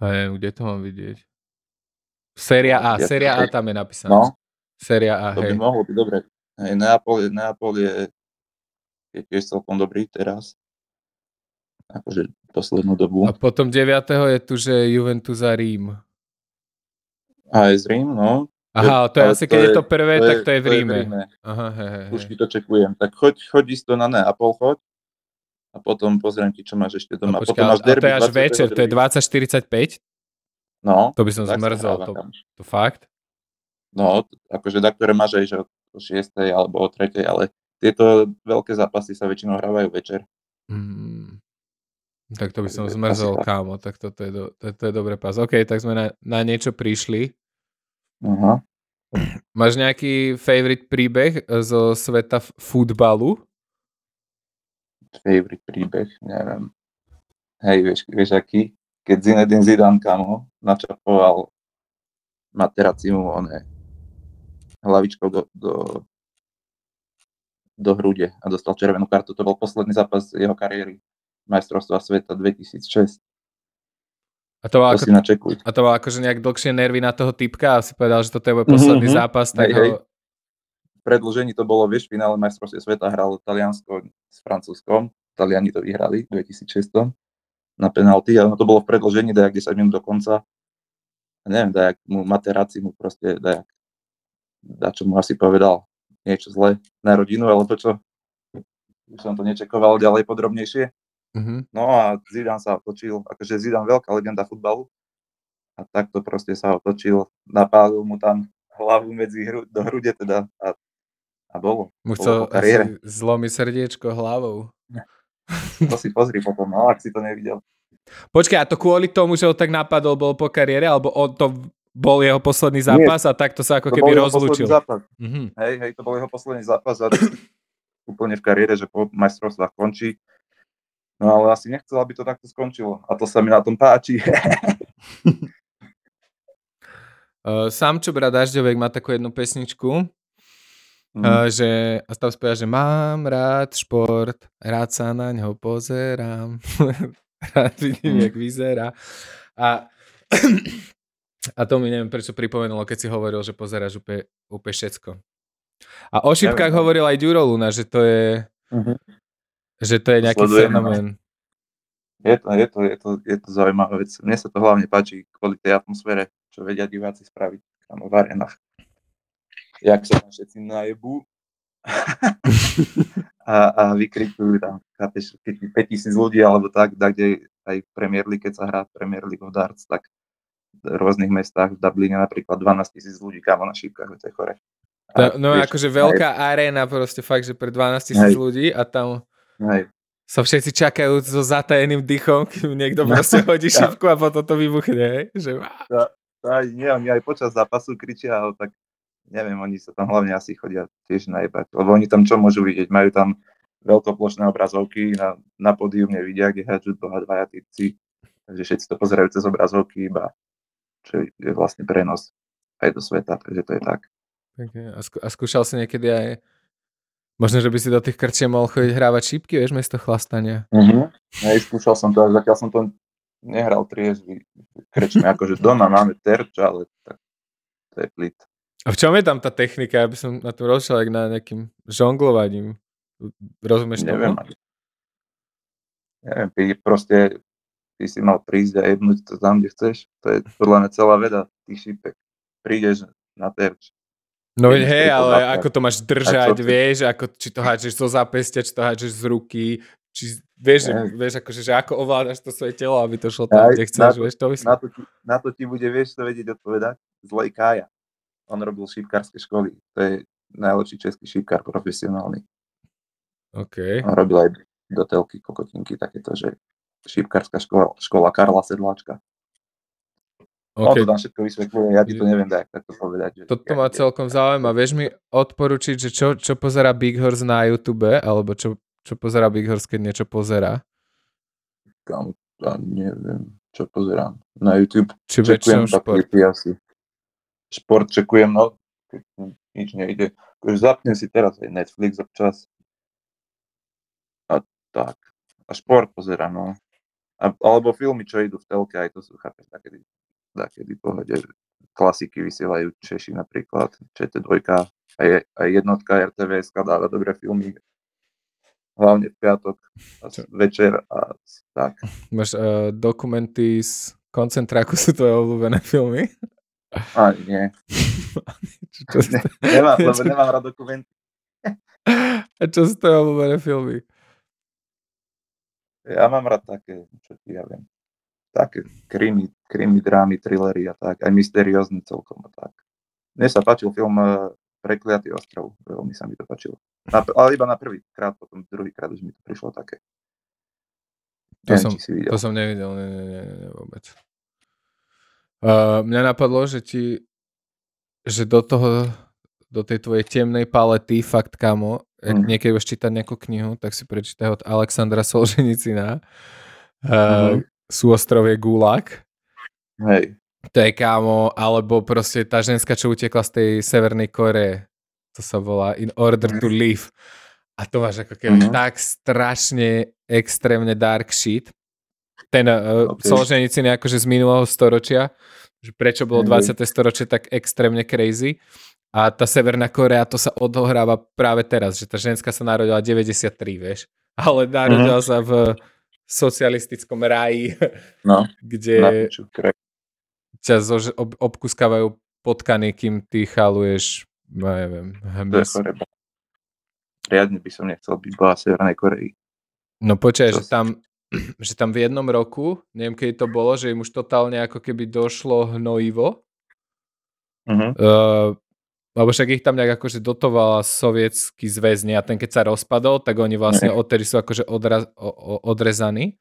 Neviem, kde to mám vidieť. Séria A, ja séria A tam je napísané. No, séria A, to hej. by mohlo byť dobre. Hej, Neapol, Neapol je, je tiež celkom dobrý teraz akože poslednú dobu. A potom 9. je tu, že Juventus a Rím. A aj z Rím, no. Aha, to je asi, keď je, to prvé, to tak to je v Ríme. Je v Ríme. Aha, he, he, Už ti to čekujem. Tak choď, choď isto na ne a pol choď a potom pozriem ti, čo máš ešte doma. No, počká, potom máš derby, a to je až večer, to je 20.45? No. To by som zmrzol, to, to fakt? No, akože da, ktoré máš aj že o 6. alebo o 3. ale tieto veľké zápasy sa väčšinou hrávajú večer. Mm. Tak to by som zmrzol, kámo, tak toto je, do, to, to je dobré pás. OK, tak sme na, na niečo prišli. Uh-huh. [CLEARS THROAT] Máš nejaký favorite príbeh zo sveta futbalu? Favorite príbeh, neviem. Hej, vieš, vieš aký? Keď Zinedine Zidane, kámo, načapoval Materacimu, on je hlavičkou do, do, do hrude a dostal červenú kartu. To bol posledný zápas jeho kariéry majstrovstva sveta 2006. A to, ako. A to akože nejak dlhšie nervy na toho typka a si povedal, že toto je posledný mm-hmm. zápas, tak hej, ho... hej. Predlžení to bolo, vieš, finále majstrovstva sveta hralo Taliansko s Francúzskom. Taliani to vyhrali v 2006 na penalty, ale to bolo v predlžení, dajak 10 minút do konca. A neviem, dajak mu Materáci mu proste, dajak, da čo mu asi povedal, niečo zlé na rodinu, ale to čo, už som to nečekoval ďalej podrobnejšie. Mm-hmm. No a Zidane sa otočil, akože Zidane veľká legenda futbalu a takto proste sa otočil, napálil mu tam hlavu medzi hru, do hrude teda a, a bolo. Mu chcel zlomiť srdiečko hlavou. To si pozri potom, no, ak si to nevidel. Počkaj, a to kvôli tomu, že ho tak napadol, bol po kariére, alebo on to bol jeho posledný zápas Nie, a takto sa ako keby rozlúčil. Zápas. Mm-hmm. Hej, hej, to bol jeho posledný zápas a [COUGHS] úplne v kariére, že po majstrovstvách končí No ale asi nechcel, aby to takto skončilo. A to sa mi na tom páči. Uh, [LAUGHS] Samčo brat Dažďovek má takú jednu pesničku, Mm. uh, že, a tam spieva, že mám rád šport, rád sa na ňo pozerám, [LAUGHS] rád vidím, Mm. jak vyzerá. A, a to mi neviem, prečo pripomenulo, keď si hovoril, že pozeráš úplne, úplne všetko. A o šipkách Neviem. hovoril aj Ďuro Luna, že to je, Mhm. že to je nejaký sledujem, no. fenomén. Je to, je, to, je, to, je to zaujímavá vec. Mne sa to hlavne páči kvôli tej atmosfére, čo vedia diváci spraviť tam v arenách. Jak sa tam všetci najebú a, a vykrikujú tam, chápeš, keď je 5000 ľudí alebo tak, tak kde aj v Premier League, keď sa hrá Premier League of Darts, tak v rôznych mestách, v Dubline napríklad 12 tisíc ľudí kámo na šípkach, to je chore. To, no vieš, akože veľká aréna proste fakt, že pre 12 tisíc ľudí a tam Hej, sa všetci čakajú so zatajeným dychom, kým niekto [LAUGHS] proste hodí Ja. šipku a potom to vybuchne, hej? Že... aj, nie, oni aj počas zápasu kričia, ale tak neviem, oni sa tam hlavne asi chodia tiež najebať, lebo oni tam čo môžu vidieť? Majú tam veľkoplošné obrazovky, na, na pódium nevidia, kde hádžu dva, dvaja typci, takže všetci to pozerajú cez obrazovky iba, čo je vlastne prenos aj do sveta, takže to je tak. Okay. A, skú- a skúšal si niekedy aj Možno, že by si do tých krčie mohol chodiť hrávať šípky, vieš, miesto chlastania. Uh-huh. Hej, skúšal som to, ale zatiaľ som to nehral triezvy. Krečme, akože doma máme terč, ale tak to je plit. A v čom je tam tá technika? Ja by som na tom rozšiel, na nejakým žonglovaním. Rozumieš Neviem. tomu? ani. Neviem, ty proste ty si mal prísť a jebnúť to tam, kde chceš. To je podľa mňa celá veda tých šípek. Prídeš na terč. No Keď hej, to ale zapne. ako to máš držať, ty? vieš, ako, či to háčeš zo zápestia, či to háčeš z ruky, či vieš, Hej. vieš akože, že ako ovládaš to svoje telo, aby to šlo tam, Aj, kde na chceš, to- vieš, to myslím. Na to, ti, na to ti bude, vieš, to vedieť odpovedať, zlej Kája. On robil šípkarské školy. To je najlepší český šípkar profesionálny. OK. On robil aj do telky, kokotinky, takéto, že šípkarská škola, škola Karla Sedláčka. On OK, to tam všetko vysvetľuje, ja ti to neviem dať takto povedať. Že toto ma celkom zaujíma. Vieš mi odporučiť, že čo, čo pozera Big Horse na YouTube, alebo čo, čo pozera Big Horse, keď niečo pozera? Kam, ja neviem, čo pozerám. Na YouTube Či čekujem šport. asi. Šport čekujem, no, keď nič nejde. Akože zapnem si teraz aj Netflix občas. A tak. A šport pozerám, no. A, alebo filmy, čo idú v telke, aj to sú, chápeš, takedy, takedy pohode. Klasiky vysielajú Češi napríklad, ČT2, aj, aj jednotka RTVS dáva dobré filmy. Hlavne v piatok a večer a tak. Máš uh, dokumenty z koncentráku, sú tvoje obľúbené filmy? A nie, [LAUGHS] Čo, čo, sú, nemám, [LAUGHS] lebo nemám rád dokumenty. a čo sú tvoje obľúbené filmy? Ja mám rád také, čo ti ja viem, také krimi, krimi, drámy, thrillery a tak, aj mysteriózny celkom a tak. Mne sa páčil film eh, Prekliatý ostrov, veľmi sa mi to páčilo. Na, ale iba na prvý krát, potom druhý krát už mi to prišlo také. To Neviem, som-. To som nevidel, nie, nie, nie, nie vôbec. Uh, mňa napadlo, že ti, že do toho, do tej tvojej temnej palety, fakt kamo, Mhm. niekedy budeš čítať nejakú knihu, tak si prečítaj od Alexandra Solženicina. Uh, Mhm. Súostrovie Gulag. Hej, To je kámo, alebo proste tá ženská, čo utekla z tej Severnej Koreje. To sa volá In Order to Live. A to máš ako keby Mhm. tak strašne extrémne dark shit. Ten uh, Ok. Solženicin je akože z minulého storočia, že prečo bolo Mhm. 20. storočie tak extrémne crazy. A tá Severná Korea, to sa odohráva práve teraz, že tá ženská sa narodila 93, vieš. Ale narodila sa v socialistickom ráji, [LAUGHS] no, kde ťa zož, ob, obkuskávajú potkany, kým ty chaluješ, no neviem, hmyz. Riadne by som nechcel byť boha Severnej Koreji. No počkaj, že tam, [CLEARS THROAT] že tam v jednom roku, neviem kedy to bolo, že im už totálne ako keby došlo hnojivo, Uh-huh. uh, lebo však ich tam nejak akože dotovala sovietský zväz a ten keď sa rozpadol, tak oni vlastne odtedy sú akože odra, o, o, odrezaní.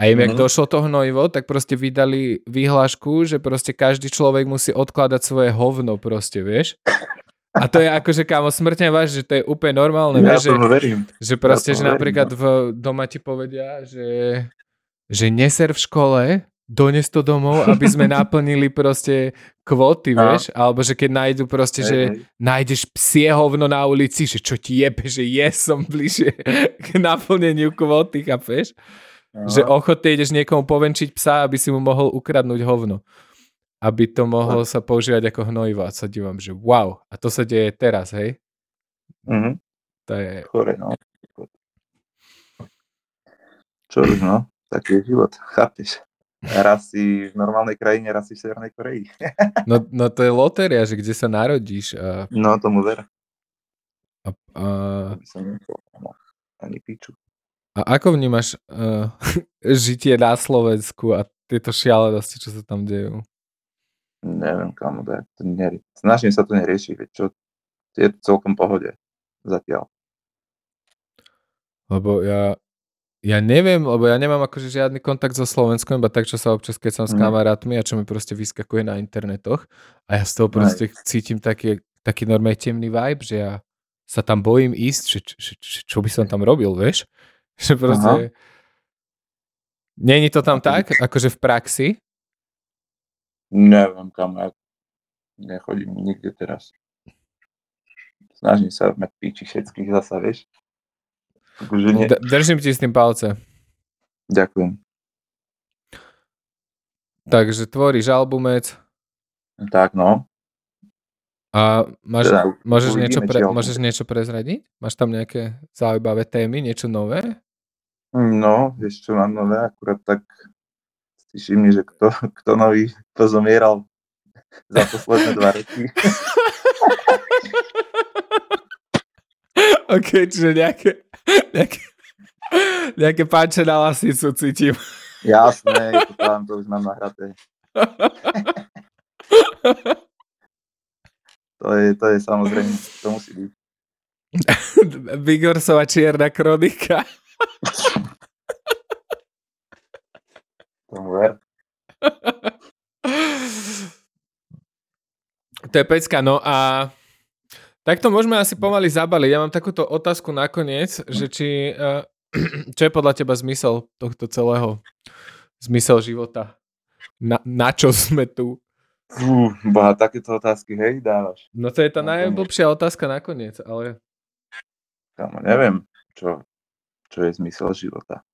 A im, jak Mhm. došlo to hnojivo, tak proste vydali vyhlášku, že proste každý človek musí odkladať svoje hovno proste, vieš? A to je akože, kámo, smrtne váž, že to je úplne normálne, Ja vieš, že, verím. že proste, Ja že verím, napríklad v doma ti povedia, že, že neser v škole dones to domov, aby sme [LAUGHS] naplnili proste kvóty, No. vieš? Alebo že keď nájdu proste, Hej, že hej. nájdeš psie hovno na ulici, že čo ti jebe, že je, som bližšie k naplneniu kvóty, chápeš? No. Že ochotne ideš niekomu povenčiť psa, aby si mu mohol ukradnúť hovno. Aby to mohlo sa používať ako hnojivo. A sa dívam, že wow. A to sa deje teraz, hej? Mhm. To je... Chore, no. Čo už, no? Taký je život, chápeš? Raz si v normálnej krajine, raz si v Severnej Koreji. [LAUGHS] No, no to je lotéria, že kde sa narodíš. A, No, tomu ver. a, a. Ani piču. a ako vnímaš uh, [LAUGHS] žitie na Slovensku a tieto šialenosti, čo sa tam dejú? Neviem, kam to neri- Snažím sa to neriešiť, veď čo je to celkom pohode zatiaľ. Lebo ja, ja neviem, lebo ja nemám akože žiadny kontakt so Slovenskom, iba tak, čo sa občas, keď som s Mhm. kamarátmi a čo mi proste vyskakuje na internetoch a ja z toho proste cítim taký, taký normálne temný vibe, že ja sa tam bojím ísť, že, že, že čo by som tam robil, vieš? [LAUGHS] Že proste... Není to tam tak, akože v praxi? Neviem, kam ja nechodím nikde teraz. Snažím sa mať píči všetkých zasa, vieš. Takže nie. Držím ti s tým palce. Ďakujem. Takže tvoríš albumec Tak no. a máš, Teda, môžeš, niečo pre, môžeš niečo prezradiť? Máš tam nejaké zaujímavé témy, niečo nové? No, vieš čo mám nové, akurát tak si všimni, že kto, kto nový pozomieral za posledné dva roky. OK, čiže nejaké, nejaké, nejaké páče na lasicu cítim. Jasné, to tam, to už mám nahraté. To je, to je samozrejme, to musí byť. Vigorsova čierna kronika. Tomu ver. To je pecka, no a takto môžeme asi pomaly zabaliť. Ja mám takúto otázku nakoniec, že či, uh, [CLEARS THROAT] čo je podľa teba zmysel tohto celého, zmysel života? Na, na čo sme tu? Fú, boha, takéto otázky, hej, dávaš. No to je tá najblbšia otázka nakoniec, ale Kamo, neviem, čo, čo je zmysel života.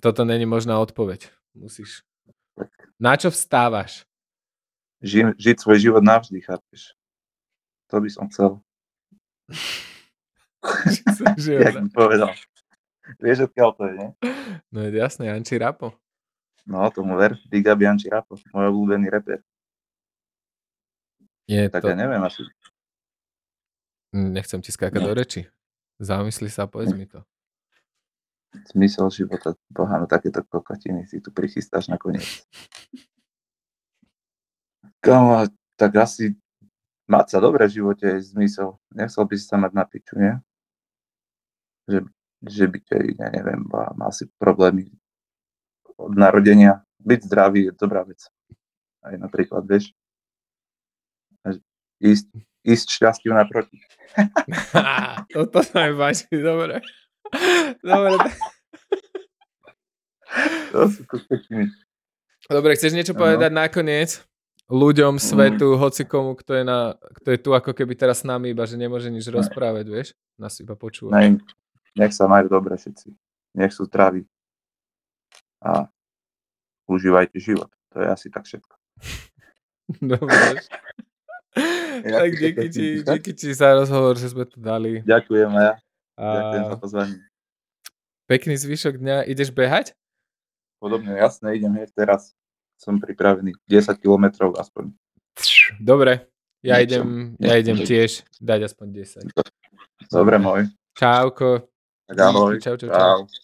toto není možná odpoveď. Musíš. Na čo vstávaš? Ži, žiť svoj život navždy, chápeš? To by som chcel, [LAUGHS] jak by povedal. Vieš, odkiaľ to je, nie? No je jasné, Janči Rapo. No, tomu ver, Big Up Janči Rapo, môj obľúbený reper. Je Tak to, ja neviem asi. nechcem ti skákať do reči. Zamysli sa povedz mi to. Zmysel života, boha, no takéto kokotiny si tu prichystáš nakoniec. Kamo, tak asi mať sa dobre v živote je zmysel. Nechcel by si sa mať na piču, nie? Že, že by ťa, ja neviem, mal si problémy od narodenia. Byť zdravý je dobrá vec. Aj napríklad, vieš, ísť, ísť šťastiu naproti. [LAUGHS] [LAUGHS] Toto sa mi páči, dobre. Dobre, To dobre chceš niečo Áno. povedať nakoniec? ľuďom, svetu, hocikomu, kto je, na, kto je tu ako keby teraz s nami, iba že nemôže nič rozprávať, vieš? Nás iba počúva. Nech, nech sa majú dobre všetci. Nech sú zdraví. A užívajte život. To je asi tak všetko. [LAUGHS] Dobre. tak díky ti, díky ti za rozhovor, že sme tu dali. Ďakujem ja. Ďakujem za pozvanie. pekný zvyšok dňa. Ideš behať? Podobne, jasné, idem hneď teraz. Som pripravený. 10 kilometrov aspoň. Dobre. Ja Niečo. idem, ja idem tiež dať aspoň 10. Dobre, môj. Čauko. Tak ahoj. Čau, čau, čau. Čau.